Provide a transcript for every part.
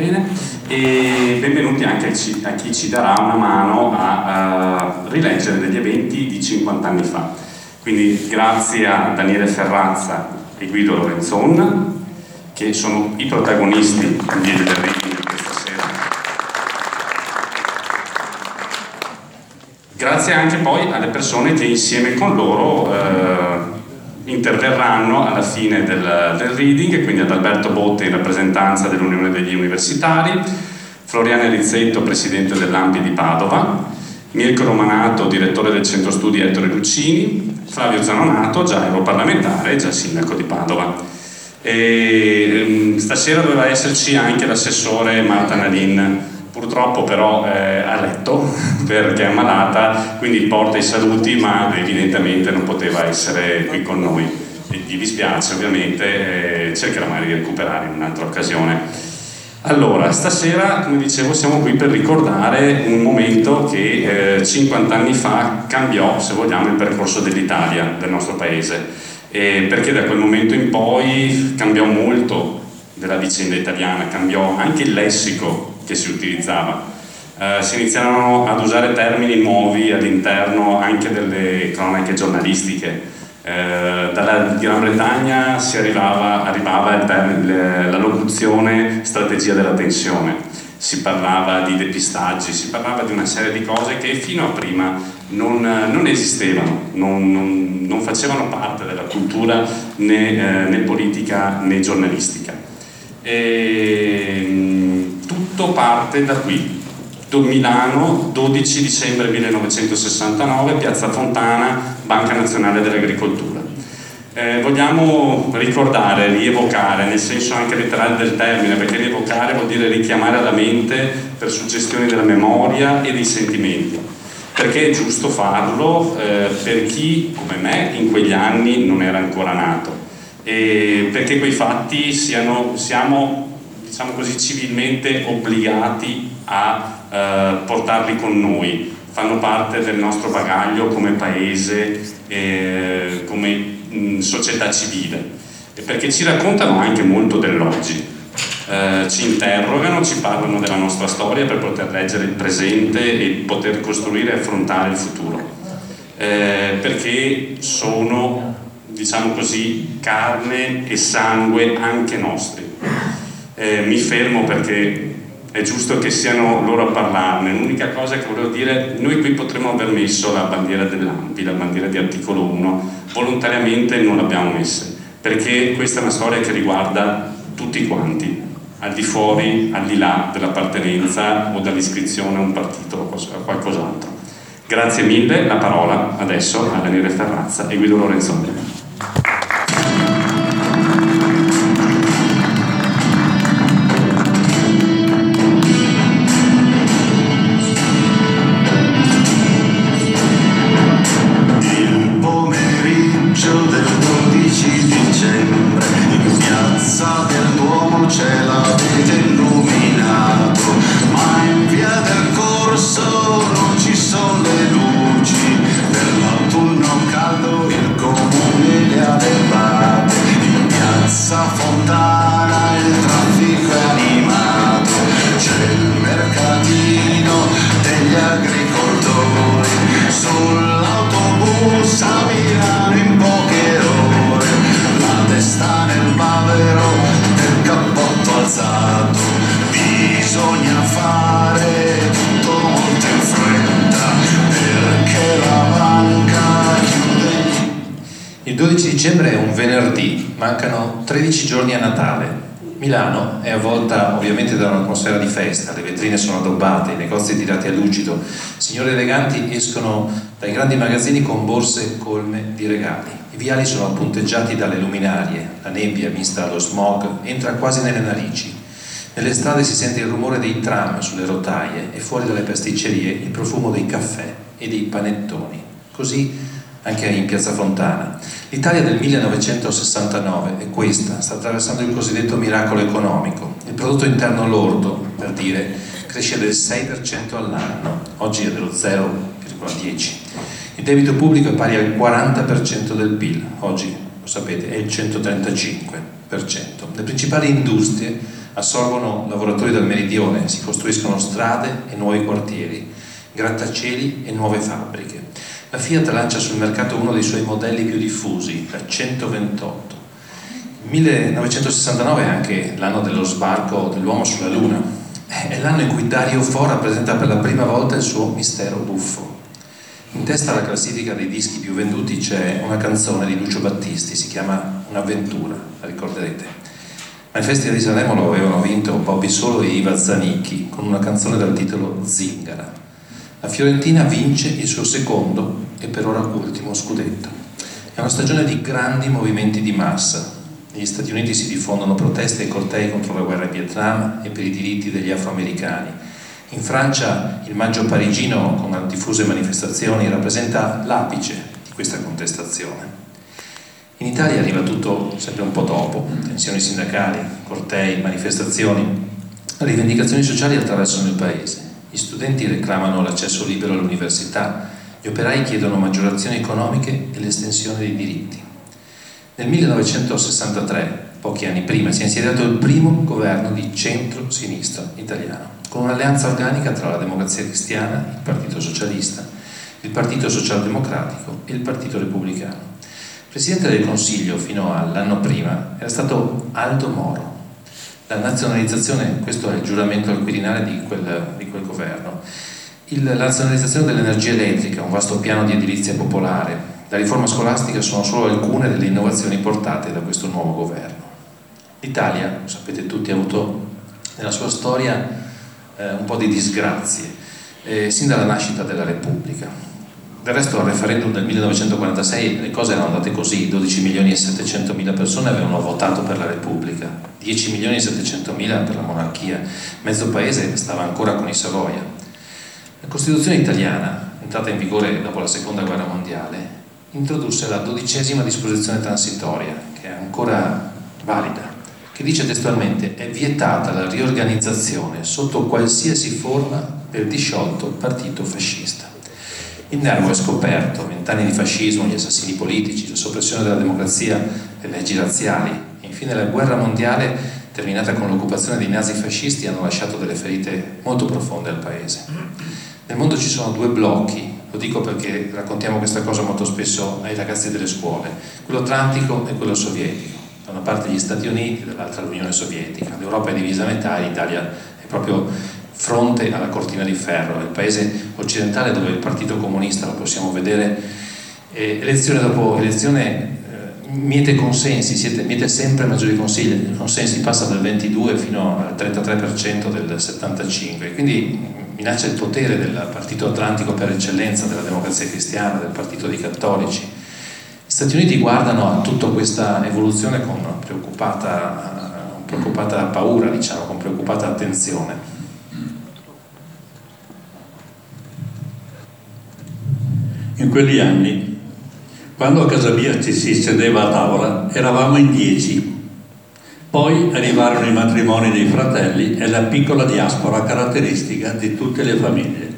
bene, e benvenuti anche a chi ci darà una mano a, a rileggere degli eventi di 50 anni fa. Quindi grazie a Daniele Ferrazza e Guido Lorenzon, che sono i protagonisti del reading di questa sera. Grazie anche poi alle persone che insieme con loro eh, interverranno alla fine del, del reading, quindi ad Alberto Botte in rappresentanza dell'Unione degli Universitari, Floriana Rizzetto, presidente dell'Ampi di Padova, Mirko Romanato, direttore del centro studi Ettore Lucini, Flavio Zanonato, già europarlamentare e già sindaco di Padova. E, ehm, stasera doveva esserci anche l'assessore Marta Nadin, purtroppo però eh, a letto perché è ammalata, quindi porta i saluti ma evidentemente non poteva essere qui con noi. E gli dispiace ovviamente, eh, cercherà magari di recuperare in un'altra occasione. Allora, stasera, come dicevo, siamo qui per ricordare un momento che eh, 50 anni fa cambiò, se vogliamo, il percorso dell'Italia, del nostro paese, e perché da quel momento in poi cambiò molto della vicenda italiana, cambiò anche il lessico che si utilizzava. Eh, si iniziarono ad usare termini nuovi all'interno anche delle cronache giornalistiche. Eh, dalla Gran Bretagna si arrivava, arrivava termine, la locuzione strategia della tensione, si parlava di depistaggi, si parlava di una serie di cose che fino a prima non, non esistevano, non, non, non, facevano parte della cultura né, eh, né politica né giornalistica. E, tutto parte da qui. Milano, 12 dicembre 1969, Piazza Fontana, Banca Nazionale dell'Agricoltura. Eh, vogliamo ricordare, rievocare, nel senso anche letterale del termine, perché rievocare vuol dire richiamare alla mente per suggestioni della memoria e dei sentimenti, perché è giusto farlo eh, per chi, come me, in quegli anni non era ancora nato, e perché quei fatti siano, siamo diciamo così, civilmente obbligati a eh, portarli con noi, fanno parte del nostro bagaglio come paese, eh, come mh, società civile, perché ci raccontano anche molto dell'oggi. Eh, ci interrogano, ci parlano della nostra storia per poter leggere il presente e poter costruire e affrontare il futuro, eh, perché sono, diciamo così, carne e sangue anche nostri eh, mi fermo perché è giusto che siano loro a parlarne. L'unica cosa che volevo dire, noi qui potremmo aver messo la bandiera dell'AMPI, la bandiera di articolo 1, volontariamente non l'abbiamo messa, perché questa è una storia che riguarda tutti quanti, al di fuori, al di là dell'appartenenza o dall'iscrizione a un partito o a qualcos'altro. Grazie mille, la parola adesso a Daniele Ferrazza e Guido Lorenzoni. Ovviamente da un'atmosfera di festa, le vetrine sono addobbate, i negozi tirati a lucido, signori eleganti escono dai grandi magazzini con borse colme di regali. I viali sono appunteggiati dalle luminarie, la nebbia mista allo smog entra quasi nelle narici. Nelle strade si sente il rumore dei tram sulle rotaie e fuori dalle pasticcerie il profumo dei caffè e dei panettoni. Così anche in Piazza Fontana. L'Italia del 1969 è questa, sta attraversando il cosiddetto miracolo economico. Il prodotto interno lordo, per dire, cresce del 6% all'anno, oggi è dello 0,10%. Il debito pubblico è pari al 40% del PIL, oggi lo sapete è il 135%. Le principali industrie assorbono lavoratori del meridione, si costruiscono strade e nuovi quartieri, grattacieli e nuove fabbriche. La Fiat lancia sul mercato uno dei suoi modelli più diffusi, la 128. Il 1969 è anche l'anno dello sbarco dell'uomo sulla Luna. È l'anno in cui Dario Fo rappresenta per la prima volta il suo mistero buffo. In testa alla classifica dei dischi più venduti c'è una canzone di Lucio Battisti, si chiama Un'avventura, la ricorderete. Ma il Festival di Sanremo lo avevano vinto Bobby Solo e Iva Zanicchi con una canzone dal titolo Zingara. La Fiorentina vince il suo secondo e per ora ultimo scudetto. È una stagione di grandi movimenti di massa. Negli Stati Uniti si diffondono proteste e cortei contro la guerra in Vietnam e per i diritti degli afroamericani in Francia il maggio parigino con diffuse manifestazioni rappresenta l'apice di questa contestazione. In Italia arriva tutto sempre un po' dopo, tensioni sindacali, cortei, manifestazioni, rivendicazioni sociali attraversano il paese. Gli studenti reclamano l'accesso libero all'università, gli operai chiedono maggiorazioni economiche e l'estensione dei diritti. Nel 1963, pochi anni prima, si è insediato il primo governo di centro-sinistra italiano con un'alleanza organica tra la Democrazia Cristiana, il Partito Socialista, il Partito Socialdemocratico e il Partito Repubblicano. Presidente del Consiglio fino all'anno prima era stato Aldo Moro. La nazionalizzazione, questo è il giuramento al Quirinale di quel, di quel governo, il, la nazionalizzazione dell'energia elettrica, un vasto piano di edilizia popolare, la riforma scolastica sono solo alcune delle innovazioni portate da questo nuovo governo. L'Italia, sapete tutti, ha avuto nella sua storia eh, un po' di disgrazie, eh, sin dalla nascita della Repubblica. Del resto al referendum del 1946 le cose erano andate così, 12 milioni e 700 mila persone avevano votato per la Repubblica, 10 milioni e 700 mila per la monarchia, mezzo paese stava ancora con i Savoia. La Costituzione italiana, entrata in vigore dopo la Seconda Guerra Mondiale, introdusse la dodicesima disposizione transitoria, che è ancora valida, che dice testualmente è vietata la riorganizzazione sotto qualsiasi forma per disciolto partito fascista. Il nervo è scoperto, vent'anni di fascismo, gli assassini politici, la soppressione della democrazia, le leggi razziali infine la guerra mondiale terminata con l'occupazione dei nazi fascisti hanno lasciato delle ferite molto profonde al paese. Nel mondo ci sono due blocchi, lo dico perché raccontiamo questa cosa molto spesso ai ragazzi delle scuole, quello atlantico e quello sovietico da una parte gli Stati Uniti, dall'altra l'Unione Sovietica. L'Europa è divisa a metà l'Italia è proprio fronte alla cortina di ferro, il paese occidentale dove il Partito Comunista, lo possiamo vedere, elezione dopo elezione miete consensi, siete, miete sempre maggiori consigli, consensi, passa dal 22 fino al 33% del 75, quindi minaccia il potere del partito atlantico per eccellenza, della democrazia cristiana, del partito dei cattolici gli Stati Uniti guardano a tutta questa evoluzione con preoccupata, preoccupata paura, diciamo, con preoccupata attenzione. In quegli anni, quando a casa mia ci si sedeva a tavola, eravamo in dieci. Poi arrivarono i matrimoni dei fratelli e la piccola diaspora caratteristica di tutte le famiglie.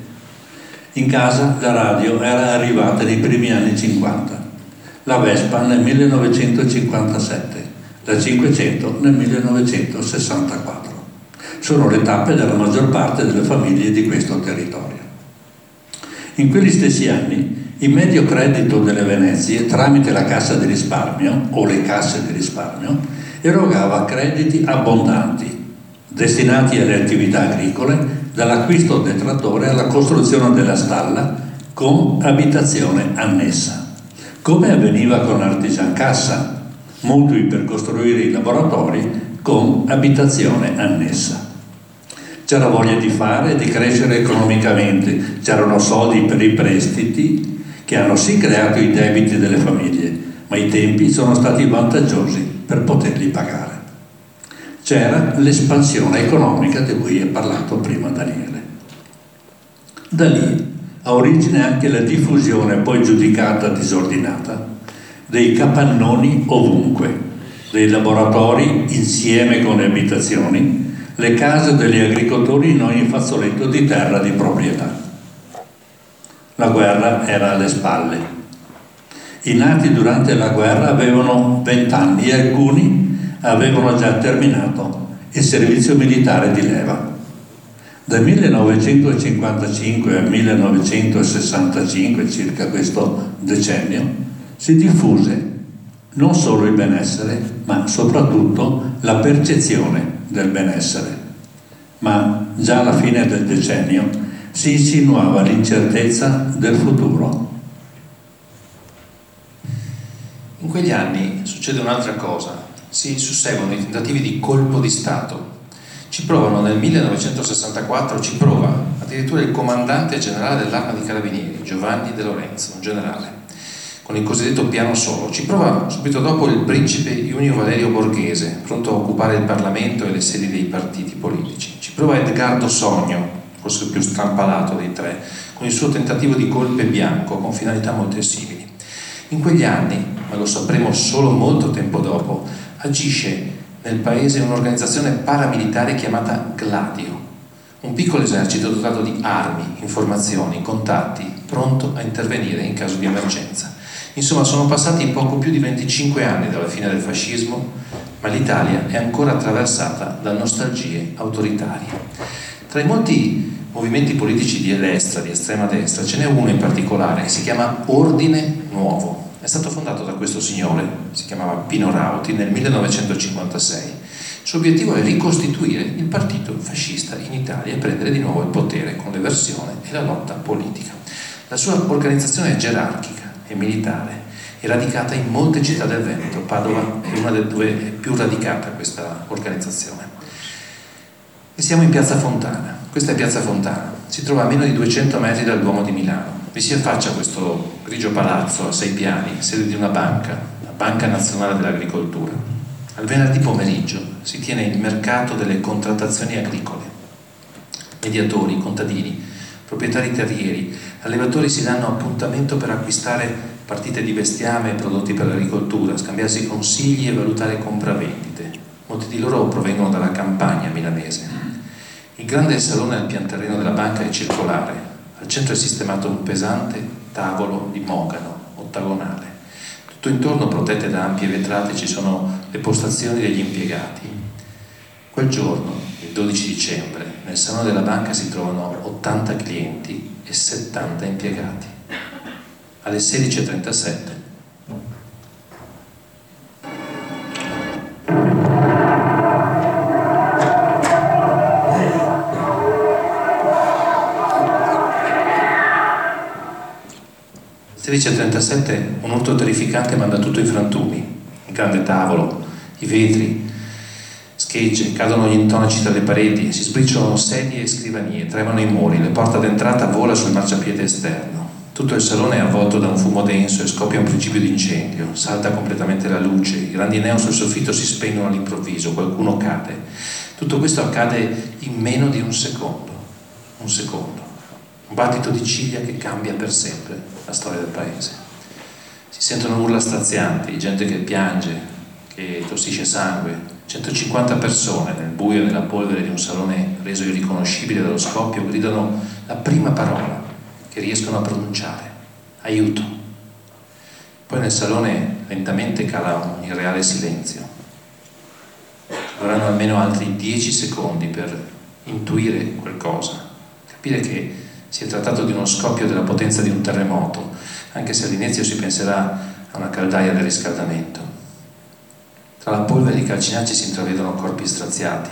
In casa la radio era arrivata nei primi anni 50 la Vespa nel 1957, la 500 nel 1964. Sono le tappe della maggior parte delle famiglie di questo territorio. In quegli stessi anni il medio credito delle Venezie tramite la cassa di risparmio o le casse di risparmio erogava crediti abbondanti destinati alle attività agricole dall'acquisto del trattore alla costruzione della stalla con abitazione annessa come avveniva con Artisan Cassa, mutui per costruire i laboratori con abitazione annessa. C'era voglia di fare e di crescere economicamente, c'erano soldi per i prestiti che hanno sì creato i debiti delle famiglie, ma i tempi sono stati vantaggiosi per poterli pagare. C'era l'espansione economica di cui ha parlato prima Daniele. Da lì ha origine anche la diffusione, poi giudicata disordinata, dei capannoni ovunque, dei laboratori insieme con le abitazioni, le case degli agricoltori in ogni fazzoletto di terra di proprietà. La guerra era alle spalle. I nati durante la guerra avevano vent'anni e alcuni avevano già terminato il servizio militare di leva. Dal 1955 al 1965, circa questo decennio, si diffuse non solo il benessere, ma soprattutto la percezione del benessere. Ma già alla fine del decennio si insinuava l'incertezza del futuro. In quegli anni succede un'altra cosa, si susseguono i tentativi di colpo di Stato. Ci provano nel 1964, ci prova addirittura il comandante generale dell'arma di carabinieri, Giovanni De Lorenzo, un generale con il cosiddetto piano solo. Ci prova subito dopo il principe Junio Valerio Borghese, pronto a occupare il Parlamento e le sedi dei partiti politici. Ci prova Edgardo Sogno, forse il più strampalato dei tre, con il suo tentativo di golpe bianco con finalità molto simili. In quegli anni, ma lo sapremo solo molto tempo dopo, agisce nel paese un'organizzazione paramilitare chiamata Gladio, un piccolo esercito dotato di armi, informazioni, contatti, pronto a intervenire in caso di emergenza. Insomma, sono passati poco più di 25 anni dalla fine del fascismo, ma l'Italia è ancora attraversata da nostalgie autoritarie. Tra i molti movimenti politici di destra, di estrema destra, ce n'è uno in particolare che si chiama Ordine Nuovo. È stato fondato da questo signore, si chiamava Pino Rauti, nel 1956. Il suo obiettivo è ricostituire il partito fascista in Italia e prendere di nuovo il potere con l'eversione e la lotta politica. La sua organizzazione è gerarchica e militare è radicata in molte città del Veneto, Padova è una delle due più radicata questa organizzazione. E siamo in Piazza Fontana, questa è Piazza Fontana, si trova a meno di 200 metri dal Duomo di Milano. Vi si affaccia questo grigio palazzo a sei piani, sede di una banca, la Banca Nazionale dell'Agricoltura. Al venerdì pomeriggio si tiene il mercato delle contrattazioni agricole. Mediatori, contadini, proprietari terrieri, allevatori si danno appuntamento per acquistare partite di bestiame e prodotti per l'agricoltura, scambiarsi consigli e valutare compravendite. Molti di loro provengono dalla campagna milanese. Il grande salone al pian terreno della banca è circolare. Al centro è sistemato un pesante tavolo di mogano ottagonale. Tutto intorno, protette da ampie vetrate, ci sono le postazioni degli impiegati. Quel giorno, il 12 dicembre, nel salone della banca si trovano 80 clienti e 70 impiegati. Alle 16.37 16.37 un urto terrificante manda tutto in frantumi, il grande tavolo, i vetri, schegge, cadono gli intonaci tra le pareti, si sbriciolano sedie e scrivanie, tremano i muri, la porta d'entrata vola sul marciapiede esterno. Tutto il salone è avvolto da un fumo denso e scoppia un principio di incendio, salta completamente la luce, i grandi neon sul soffitto si spengono all'improvviso, qualcuno cade. Tutto questo accade in meno di un secondo, un secondo, un battito di ciglia che cambia per sempre la storia del paese. Si sentono urla strazianti, gente che piange, che tossisce sangue, 150 persone nel buio e nella polvere di un salone reso irriconoscibile dallo scoppio gridano la prima parola che riescono a pronunciare, aiuto. Poi nel salone lentamente cala un irreale silenzio. Vorranno almeno altri 10 secondi per intuire qualcosa, capire che si è trattato di uno scoppio della potenza di un terremoto, anche se all'inizio si penserà a una caldaia del riscaldamento. Tra la polvere di calcinacci si intravedono corpi straziati,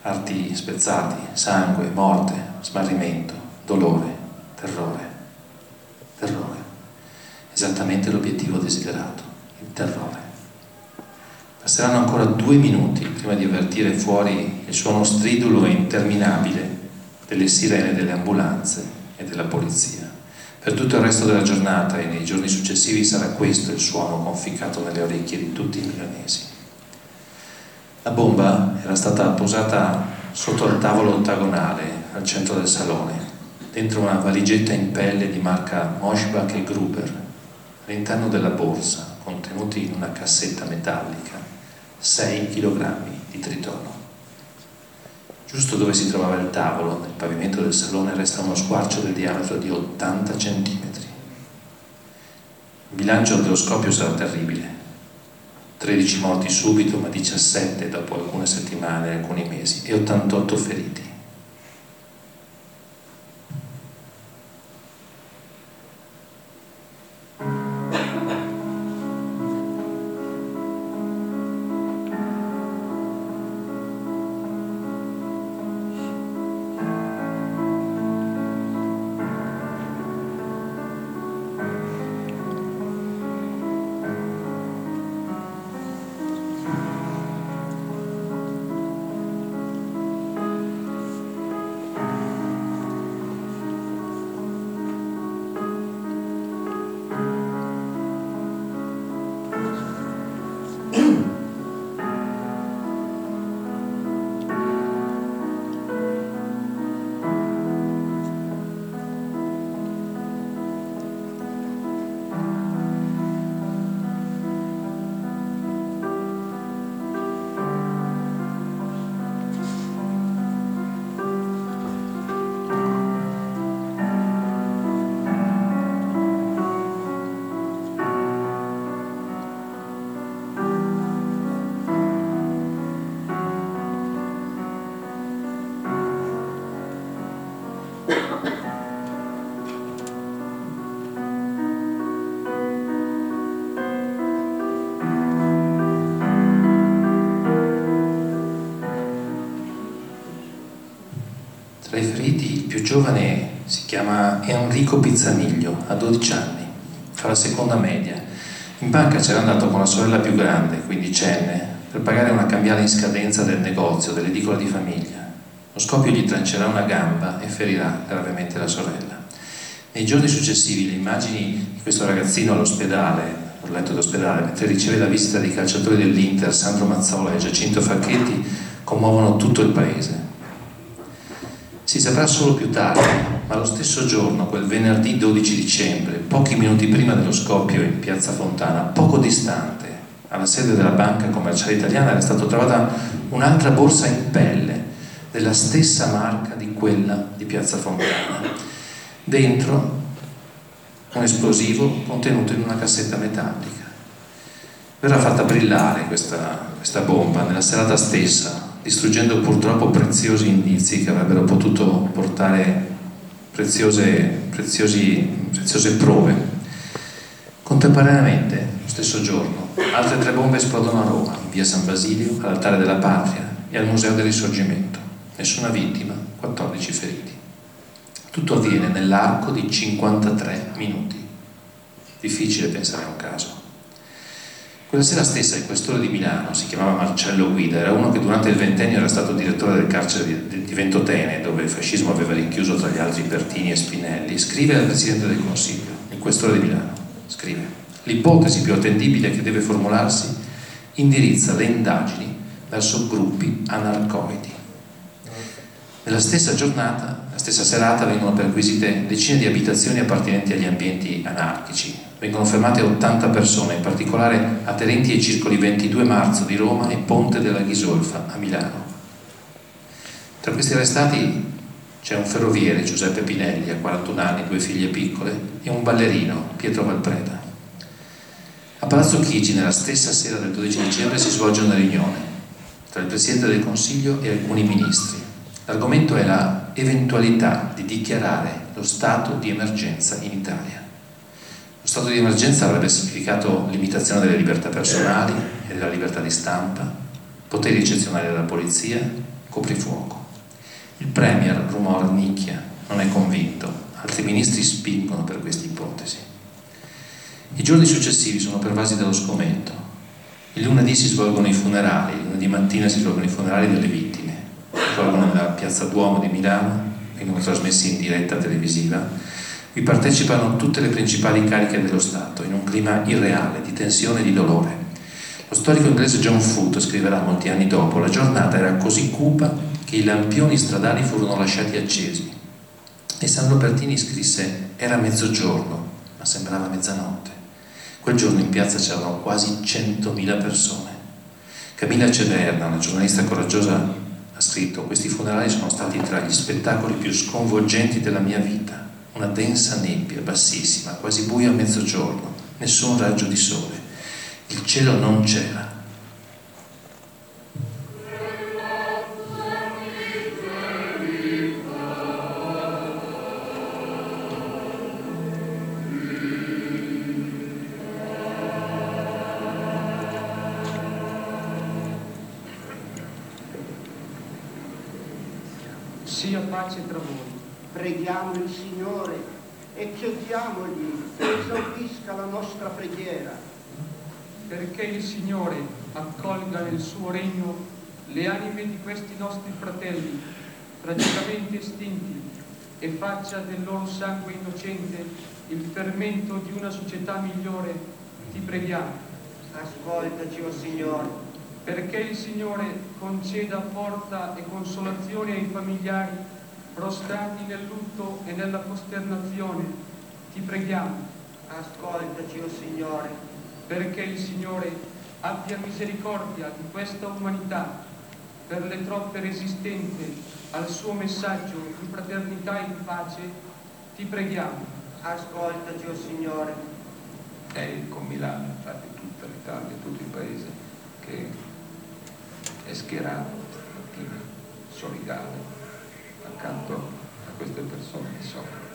arti spezzati, sangue, morte, smarrimento, dolore, terrore, terrore. Esattamente l'obiettivo desiderato, il terrore. Passeranno ancora due minuti prima di avvertire fuori il suono stridulo e interminabile delle sirene delle ambulanze e della polizia. Per tutto il resto della giornata e nei giorni successivi sarà questo il suono conficcato nelle orecchie di tutti i milanesi. La bomba era stata posata sotto il tavolo ottagonale al centro del salone, dentro una valigetta in pelle di marca Moschbach e Gruber, all'interno della borsa, contenuti in una cassetta metallica, 6 kg di tritono. Giusto dove si trovava il tavolo, nel pavimento del salone, resta uno squarcio del diametro di 80 cm. Il bilancio dello scoppio sarà terribile. 13 morti subito, ma 17 dopo alcune settimane alcuni mesi e 88 feriti. Tra i feriti il più giovane si chiama Enrico Pizzaniglio, ha 12 anni, fa la seconda media. In banca c'era andato con la sorella più grande, quindicenne, per pagare una cambiale in scadenza del negozio, dell'edicola di famiglia. Lo scoppio gli trancerà una gamba e ferirà gravemente la sorella. Nei giorni successivi le immagini di questo ragazzino all'ospedale, al letto d'ospedale, mentre riceve la visita dei calciatori dell'Inter, Sandro Mazzola e Giacinto Facchetti, commuovono tutto il paese. Si saprà solo più tardi, ma lo stesso giorno, quel venerdì 12 dicembre, pochi minuti prima dello scoppio in piazza Fontana, poco distante, alla sede della banca commerciale italiana, era stata trovata un'altra borsa in pelle della stessa marca di quella di piazza Fontana. Dentro un esplosivo contenuto in una cassetta metallica. Verrà fatta brillare questa, questa bomba nella serata stessa distruggendo purtroppo preziosi indizi che avrebbero potuto portare preziose, preziosi, preziose prove. Contemporaneamente, lo stesso giorno, altre tre bombe esplodono a Roma, in via San Basilio, all'altare della Patria e al Museo del Risorgimento. Nessuna vittima, 14 feriti. Tutto avviene nell'arco di 53 minuti. Difficile pensare a un caso. Quella sera stessa il questore di Milano, si chiamava Marcello Guida, era uno che durante il ventennio era stato direttore del carcere di, Ventotene, dove il fascismo aveva rinchiuso tra gli altri Pertini e Spinelli, scrive al Presidente del Consiglio, il questore di Milano, scrive l'ipotesi più attendibile che deve formularsi indirizza le indagini verso gruppi anarcoidi. Nella stessa giornata, la stessa serata, vengono perquisite decine di abitazioni appartenenti agli ambienti anarchici, Vengono fermate 80 persone, in particolare aderenti ai circoli 22 marzo di Roma e Ponte della Ghisolfa a Milano. Tra questi arrestati c'è un ferroviere, Giuseppe Pinelli, a 41 anni, due figlie piccole, e un ballerino, Pietro Valpreda. A Palazzo Chigi, nella stessa sera del 12 dicembre, si svolge una riunione tra il Presidente del Consiglio e alcuni ministri. L'argomento è la eventualità di dichiarare lo stato di emergenza in Italia. Stato di emergenza avrebbe significato limitazione delle libertà personali e della libertà di stampa, poteri eccezionali della polizia, coprifuoco. Il Premier rumora nicchia, non è convinto, altri ministri spingono per questa ipotesi. I giorni successivi sono pervasi dallo sgomento. Il lunedì si svolgono i funerali, il lunedì mattina si svolgono i funerali delle vittime, si svolgono nella piazza Duomo di Milano, vengono trasmessi in diretta televisiva vi partecipano tutte le principali cariche dello Stato, in un clima irreale, di tensione e di dolore. Lo storico inglese John Foote scriverà molti anni dopo, la giornata era così cupa che i lampioni stradali furono lasciati accesi. E Sandro Pertini scrisse, era mezzogiorno, ma sembrava mezzanotte. Quel giorno in piazza c'erano quasi 100.000 persone. Camilla Ceverna, una giornalista coraggiosa, ha scritto, questi funerali sono stati tra gli spettacoli più sconvolgenti della mia vita una densa nebbia bassissima, quasi buia a mezzogiorno, nessun raggio di sole. Il cielo non c'era, accolga nel suo regno le anime di questi nostri fratelli, tragicamente estinti, e faccia del loro sangue innocente il fermento di una società migliore, ti preghiamo. Ascoltaci, o oh Signore. Perché il Signore conceda forza e consolazione ai familiari prostrati nel lutto e nella costernazione, ti preghiamo. Ascoltaci, o oh Signore. Perché il Signore abbia misericordia di questa umanità per le troppe resistenze al suo messaggio di fraternità e di pace, ti preghiamo. Ascoltaci, o oh Signore. È con Milano, infatti tutta l'Italia, tutto il Paese che è schierato stamattina, solidale, accanto a queste persone che soffrono.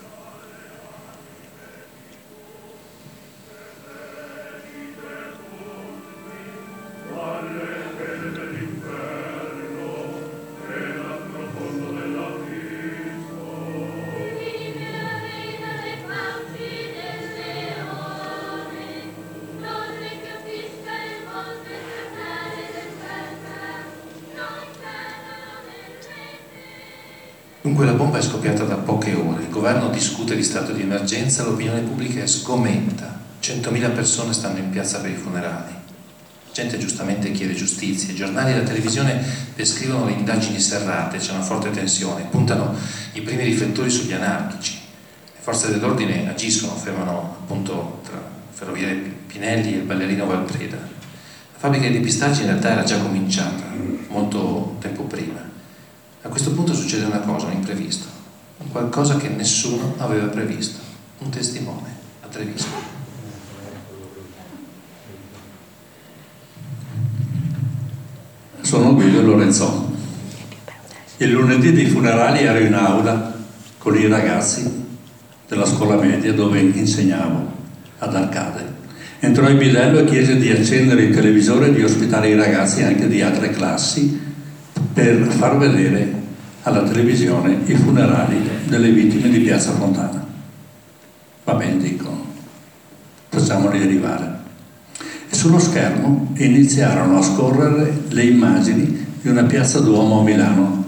Governo discute di stato di emergenza, l'opinione pubblica è sgomenta, 100.000 persone stanno in piazza per i funerali, gente giustamente chiede giustizia, i giornali e la televisione descrivono le indagini serrate, c'è una forte tensione, puntano i primi riflettori sugli anarchici, le forze dell'ordine agiscono, fermano appunto tra Ferroviere Pinelli e il ballerino Valpreda. La fabbrica di pistacci in realtà era già cominciata, molto tempo prima. A questo punto succede una cosa, un imprevisto, qualcosa che nessuno aveva previsto, un testimone a Treviso. Sono Guido Lorenzon. Il lunedì dei funerali ero in aula con i ragazzi della scuola media dove insegnavo ad Arcade. Entrò il bidello e chiese di accendere il televisore e di ospitare i ragazzi anche di altre classi per far vedere alla televisione i funerali delle vittime di Piazza Fontana. Va bene, dico, facciamoli arrivare. E sullo schermo iniziarono a scorrere le immagini di una piazza Duomo a Milano,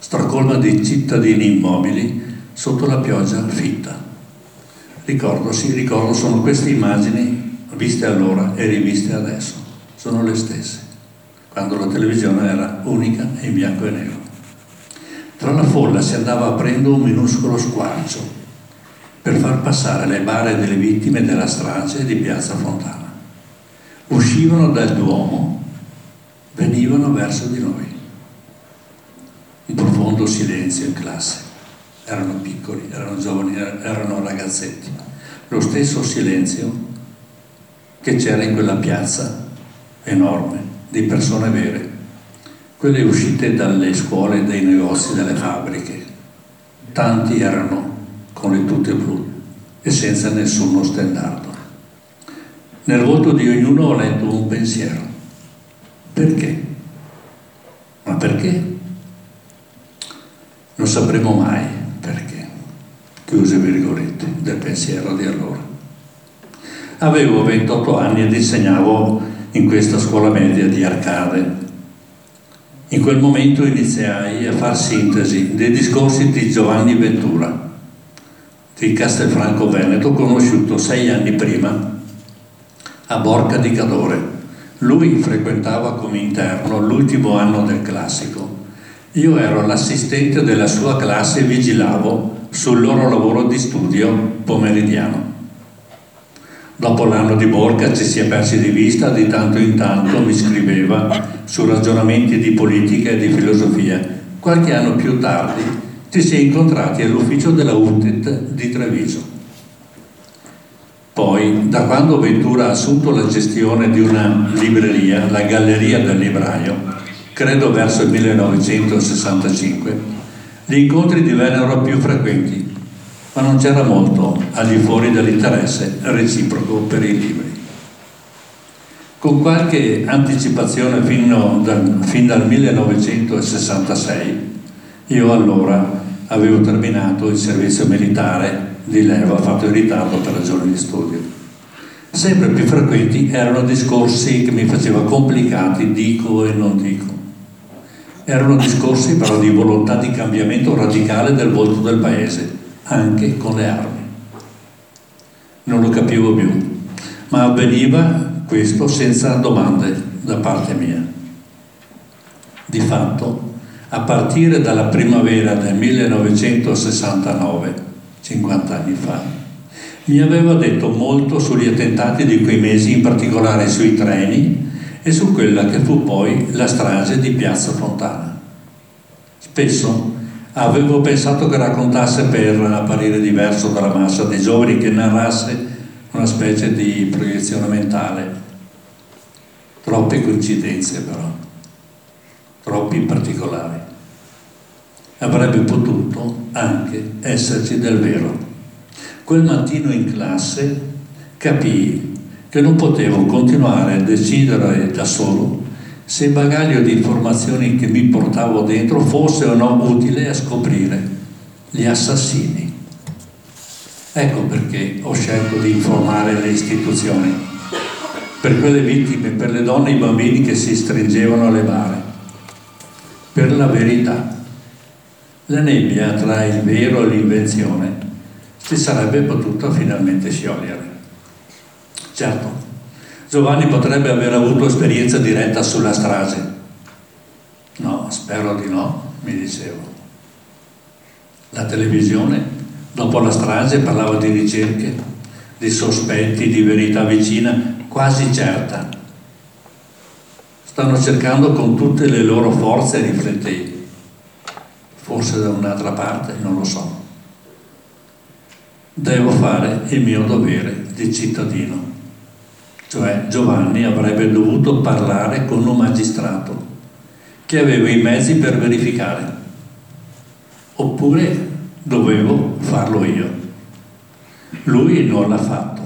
stracolma di cittadini immobili sotto la pioggia fitta. Ricordo, sì, ricordo, sono queste immagini viste allora e riviste adesso, sono le stesse, quando la televisione era unica in bianco e nero. Tra la folla si andava aprendo un minuscolo squarcio per far passare le bare delle vittime della strage di Piazza Fontana. Uscivano dal Duomo, venivano verso di noi. Un profondo silenzio in classe. Erano piccoli, erano giovani, erano ragazzetti. Lo stesso silenzio che c'era in quella piazza enorme di persone vere quelle uscite dalle scuole, dai negozi, dalle fabbriche. Tanti erano con le tute blu e senza nessuno stendardo. Nel volto di ognuno ho letto un pensiero. Perché? Ma perché? Non sapremo mai perché. Chiuse virgolette del pensiero di allora. Avevo 28 anni ed insegnavo in questa scuola media di Arcade in quel momento iniziai a far sintesi dei discorsi di Giovanni Ventura, di Castelfranco Veneto, conosciuto sei anni prima a Borca di Cadore. Lui frequentava come interno l'ultimo anno del classico. Io ero l'assistente della sua classe e vigilavo sul loro lavoro di studio pomeridiano. Dopo l'anno di Borca ci si è persi di vista, di tanto in tanto mi scriveva su ragionamenti di politica e di filosofia. Qualche anno più tardi ci si è incontrati all'ufficio della UTET di Treviso. Poi, da quando Ventura ha assunto la gestione di una libreria, la Galleria del Libraio, credo verso il 1965, gli incontri divennero più frequenti ma non c'era molto al di fuori dell'interesse reciproco per i libri. Con qualche anticipazione dal, fin dal 1966, Io allora avevo terminato il servizio militare di leva fatto in ritardo per ragioni di studio. Sempre più frequenti erano discorsi che mi faceva complicati, dico e non dico. Erano discorsi però di volontà di cambiamento radicale del volto del paese, anche con le armi. Non lo capivo più, ma avveniva questo senza domande da parte mia. Di fatto, a partire dalla primavera del 1969, 50 anni fa, mi aveva detto molto sugli attentati di quei mesi, in particolare sui treni e su quella che fu poi la strage di Piazza Fontana. Spesso avevo pensato che raccontasse per apparire diverso dalla massa dei giovani, che narrasse una specie di proiezione mentale. Troppe coincidenze però, troppi particolari. Avrebbe potuto anche esserci del vero. Quel mattino in classe capii che non potevo continuare a decidere da solo se il bagaglio di informazioni che mi portavo dentro fosse o no utile a scoprire gli assassini. Ecco perché ho scelto di informare le istituzioni, per quelle vittime, per le donne e i bambini che si stringevano alle bare, per la verità. La nebbia tra il vero e l'invenzione si sarebbe potuta finalmente sciogliere. Certo, Giovanni potrebbe aver avuto esperienza diretta sulla strage. No, spero di no, mi dicevo. La televisione Dopo la strage parlava di ricerche, di sospetti, di verità vicina, quasi certa. Stanno cercando con tutte le loro forze, riflettei. Forse da un'altra parte, non lo so. Devo fare il mio dovere di cittadino. Cioè Giovanni avrebbe dovuto parlare con un magistrato che aveva i mezzi per verificare. Oppure dovevo farlo io. Lui non l'ha fatto.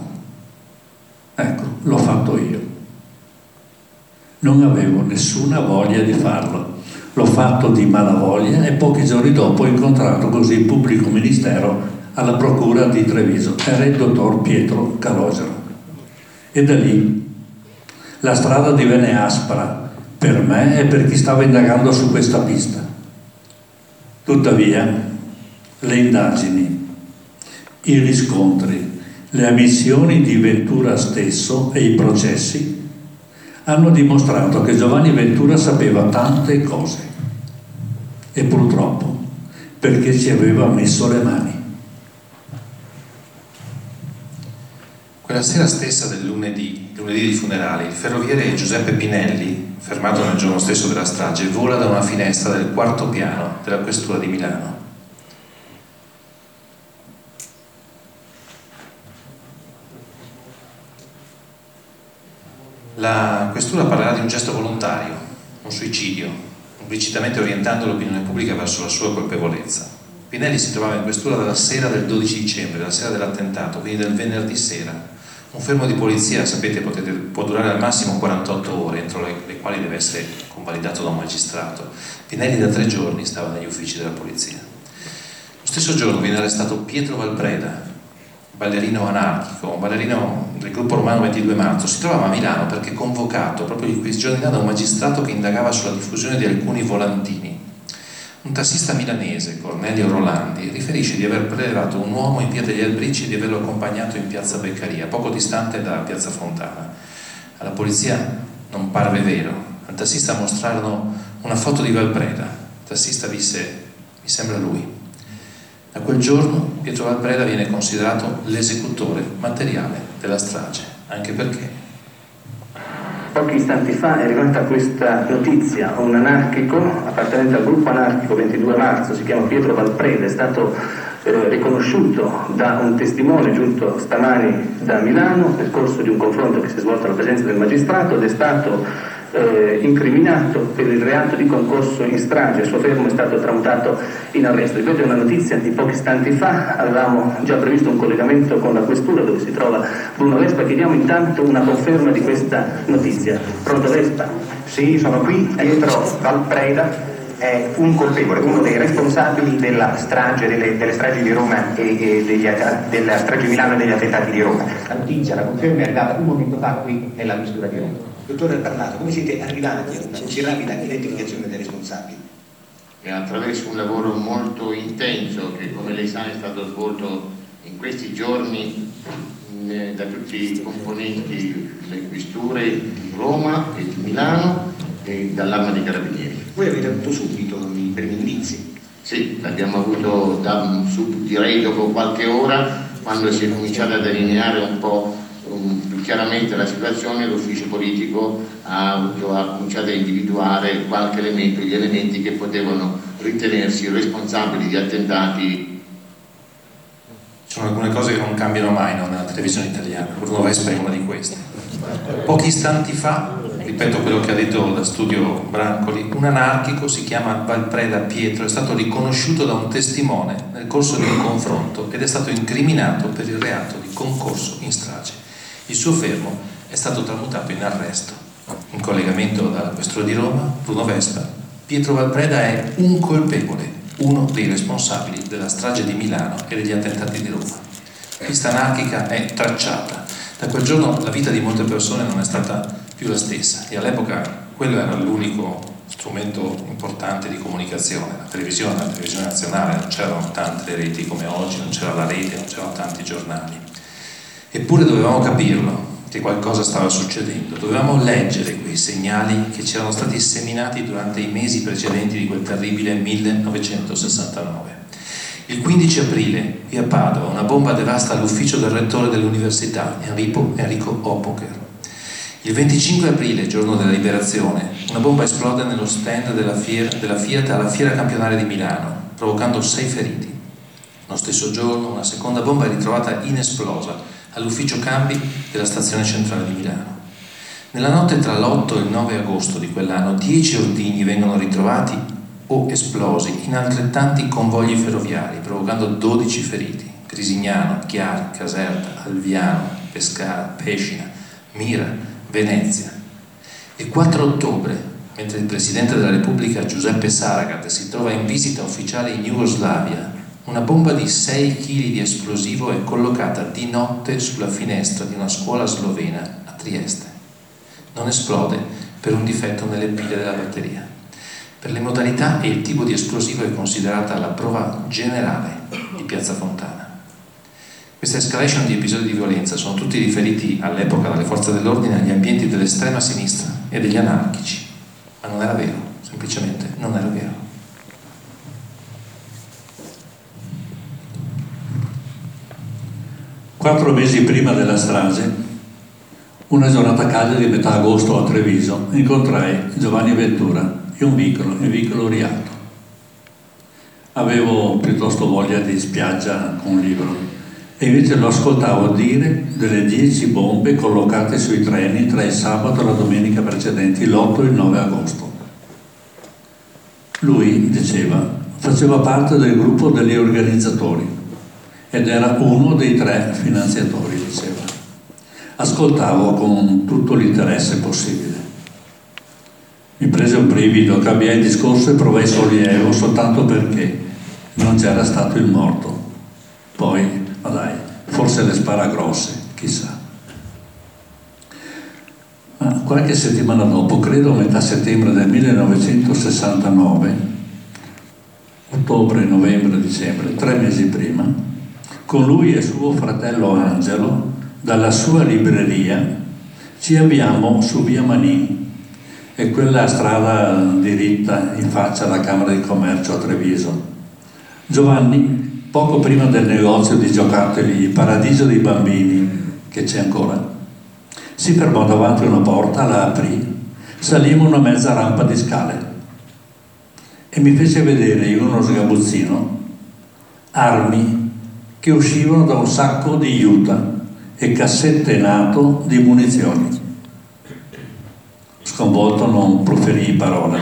Ecco, l'ho fatto io. Non avevo nessuna voglia di farlo. L'ho fatto di malavoglia e pochi giorni dopo ho incontrato così il pubblico ministero alla procura di Treviso. Era il dottor Pietro Calogero. E da lì la strada divenne aspra per me e per chi stava indagando su questa pista. Tuttavia, le indagini, i riscontri, le ammissioni di Ventura stesso e i processi hanno dimostrato che Giovanni Ventura sapeva tante cose e purtroppo perché ci aveva messo le mani. Quella sera stessa del lunedì, lunedì di funerali, il ferroviere Giuseppe Pinelli, fermato nel giorno stesso della strage, vola da una finestra del quarto piano della questura di Milano. La questura parlerà di un gesto volontario, un suicidio, implicitamente orientando l'opinione pubblica verso la sua colpevolezza. Pinelli si trovava in questura dalla sera del 12 dicembre, dalla sera dell'attentato, quindi del venerdì sera. Un fermo di polizia, sapete, potete, può durare al massimo 48 ore, entro le, le quali deve essere convalidato da un magistrato. Pinelli da tre giorni stava negli uffici della polizia. Lo stesso giorno viene arrestato Pietro Valpreda, ballerino anarchico, ballerino del gruppo romano 22 marzo, si trovava a Milano perché convocato proprio in questi giorni da un magistrato che indagava sulla diffusione di alcuni volantini. Un tassista milanese, Cornelio Rolandi, riferisce di aver prelevato un uomo in via degli Albrici e di averlo accompagnato in piazza Beccaria, poco distante da piazza Fontana. Alla polizia non parve vero. Al tassista mostrarono una foto di Valpreda. Il tassista disse, mi sembra lui. Da quel giorno Pietro Valpreda viene considerato l'esecutore materiale della strage, anche perché Pochi istanti fa è arrivata questa notizia, un anarchico appartenente al gruppo anarchico 22 marzo, si chiama Pietro Valpreda, è stato eh, riconosciuto da un testimone giunto stamani da Milano nel corso di un confronto che si è svolto alla presenza del magistrato ed è stato eh, incriminato per il reato di concorso in strage, il suo fermo è stato tramutato in arresto. Ripeto, è una notizia di pochi istanti fa, avevamo già previsto un collegamento con la questura dove si trova Bruno Vespa, chiediamo intanto una conferma di questa notizia. Pronto Vespa? Sì, sono qui dietro Valpreda è un colpevole, uno dei responsabili della strage, delle, delle stragi di Roma e, e degli, della strage Milano e degli attentati di Roma. La notizia, la conferma è arrivata un momento fa qui nella misura di Roma. Dottore Parlato, come siete arrivati a una così rapida identificazione dei responsabili? E attraverso un lavoro molto intenso che come lei sa è stato svolto in questi giorni eh, da tutti i componenti delle questure di Roma e di Milano e dall'arma dei carabinieri. Voi avete avuto subito i primi indizi? Sì, l'abbiamo avuto da, su, direi dopo qualche ora, quando si è cominciato a delineare un po' chiaramente la situazione, l'ufficio politico ha, avuto, ha cominciato a individuare qualche elemento, gli elementi che potevano ritenersi responsabili di attentati. Ci sono alcune cose che non cambiano mai nella televisione italiana, Bruno Vespa è una di queste. Pochi istanti fa ripeto quello che ha detto da studio Brancoli, un anarchico si chiama Valpreda Pietro, è stato riconosciuto da un testimone nel corso di un confronto ed è stato incriminato per il reato di concorso in strage. Il suo fermo è stato tramutato in arresto. In collegamento dalla questura di Roma, Bruno Vespa, Pietro Valpreda è un colpevole, uno dei responsabili della strage di Milano e degli attentati di Roma. Questa anarchica è tracciata. Da quel giorno la vita di molte persone non è stata più la stessa e all'epoca quello era l'unico strumento importante di comunicazione, la televisione, la televisione nazionale, non c'erano tante reti come oggi, non c'era la rete, non c'erano tanti giornali. Eppure dovevamo capirlo, che qualcosa stava succedendo, dovevamo leggere quei segnali che ci erano stati seminati durante i mesi precedenti di quel terribile 1969. Il 15 aprile, via Padova, una bomba devasta l'ufficio del rettore dell'università, Enrico, Enrico Opoker. Il 25 aprile, giorno della liberazione, una bomba esplode nello stand della, Fiat, della Fiat alla Fiera Campionale di Milano, provocando sei feriti. Lo stesso giorno una seconda bomba è ritrovata inesplosa all'ufficio cambi della stazione centrale di Milano. Nella notte tra l'8 e il 9 agosto di quell'anno, dieci ordigni vengono ritrovati o esplosi in altrettanti convogli ferroviari, provocando 12 feriti. Grisignano, Chiari, Caserta, Alviano, Pescara, Pescina, Mira, Venezia. Il 4 ottobre, mentre il Presidente della Repubblica Giuseppe Saragat si trova in visita ufficiale in Jugoslavia, una bomba di 6 kg di esplosivo è collocata di notte sulla finestra di una scuola slovena a Trieste. Non esplode per un difetto nelle pile della batteria. Per le modalità e il tipo di esplosivo è considerata la prova generale di Piazza Fontana. Questa escalation di episodi di violenza sono tutti riferiti all'epoca dalle forze dell'ordine agli ambienti dell'estrema sinistra e degli anarchici, ma non era vero, semplicemente non era vero. Quattro mesi prima della strage, una giornata calda di metà agosto a Treviso, incontrai Giovanni Ventura in un vicolo, in vicolo Rialto. Avevo piuttosto voglia di spiaggia con un libro e invece lo ascoltavo dire delle dieci bombe collocate sui treni tra il sabato e la domenica precedenti, l'8 e il 9 agosto. Lui, diceva, faceva parte del gruppo degli organizzatori ed era uno dei tre finanziatori, diceva. Ascoltavo con tutto l'interesse possibile. Mi prese un brivido, cambiai il discorso e provai sollievo soltanto perché non c'era stato il morto. Poi ma dai, forse le spara grosse, chissà. Ma qualche settimana dopo, credo a metà settembre del 1969, ottobre, novembre, dicembre, tre mesi prima, con lui e suo fratello Angelo, dalla sua libreria, ci abbiamo su via Manin, e quella strada diritta in faccia alla Camera di Commercio a Treviso. Giovanni poco prima del negozio di giocattoli Il Paradiso dei Bambini, che c'è ancora. Si fermò davanti a una porta, la aprì, salimmo una mezza rampa di scale e mi fece vedere in uno sgabuzzino armi che uscivano da un sacco di juta e cassette nato di munizioni. Sconvolto non proferì parola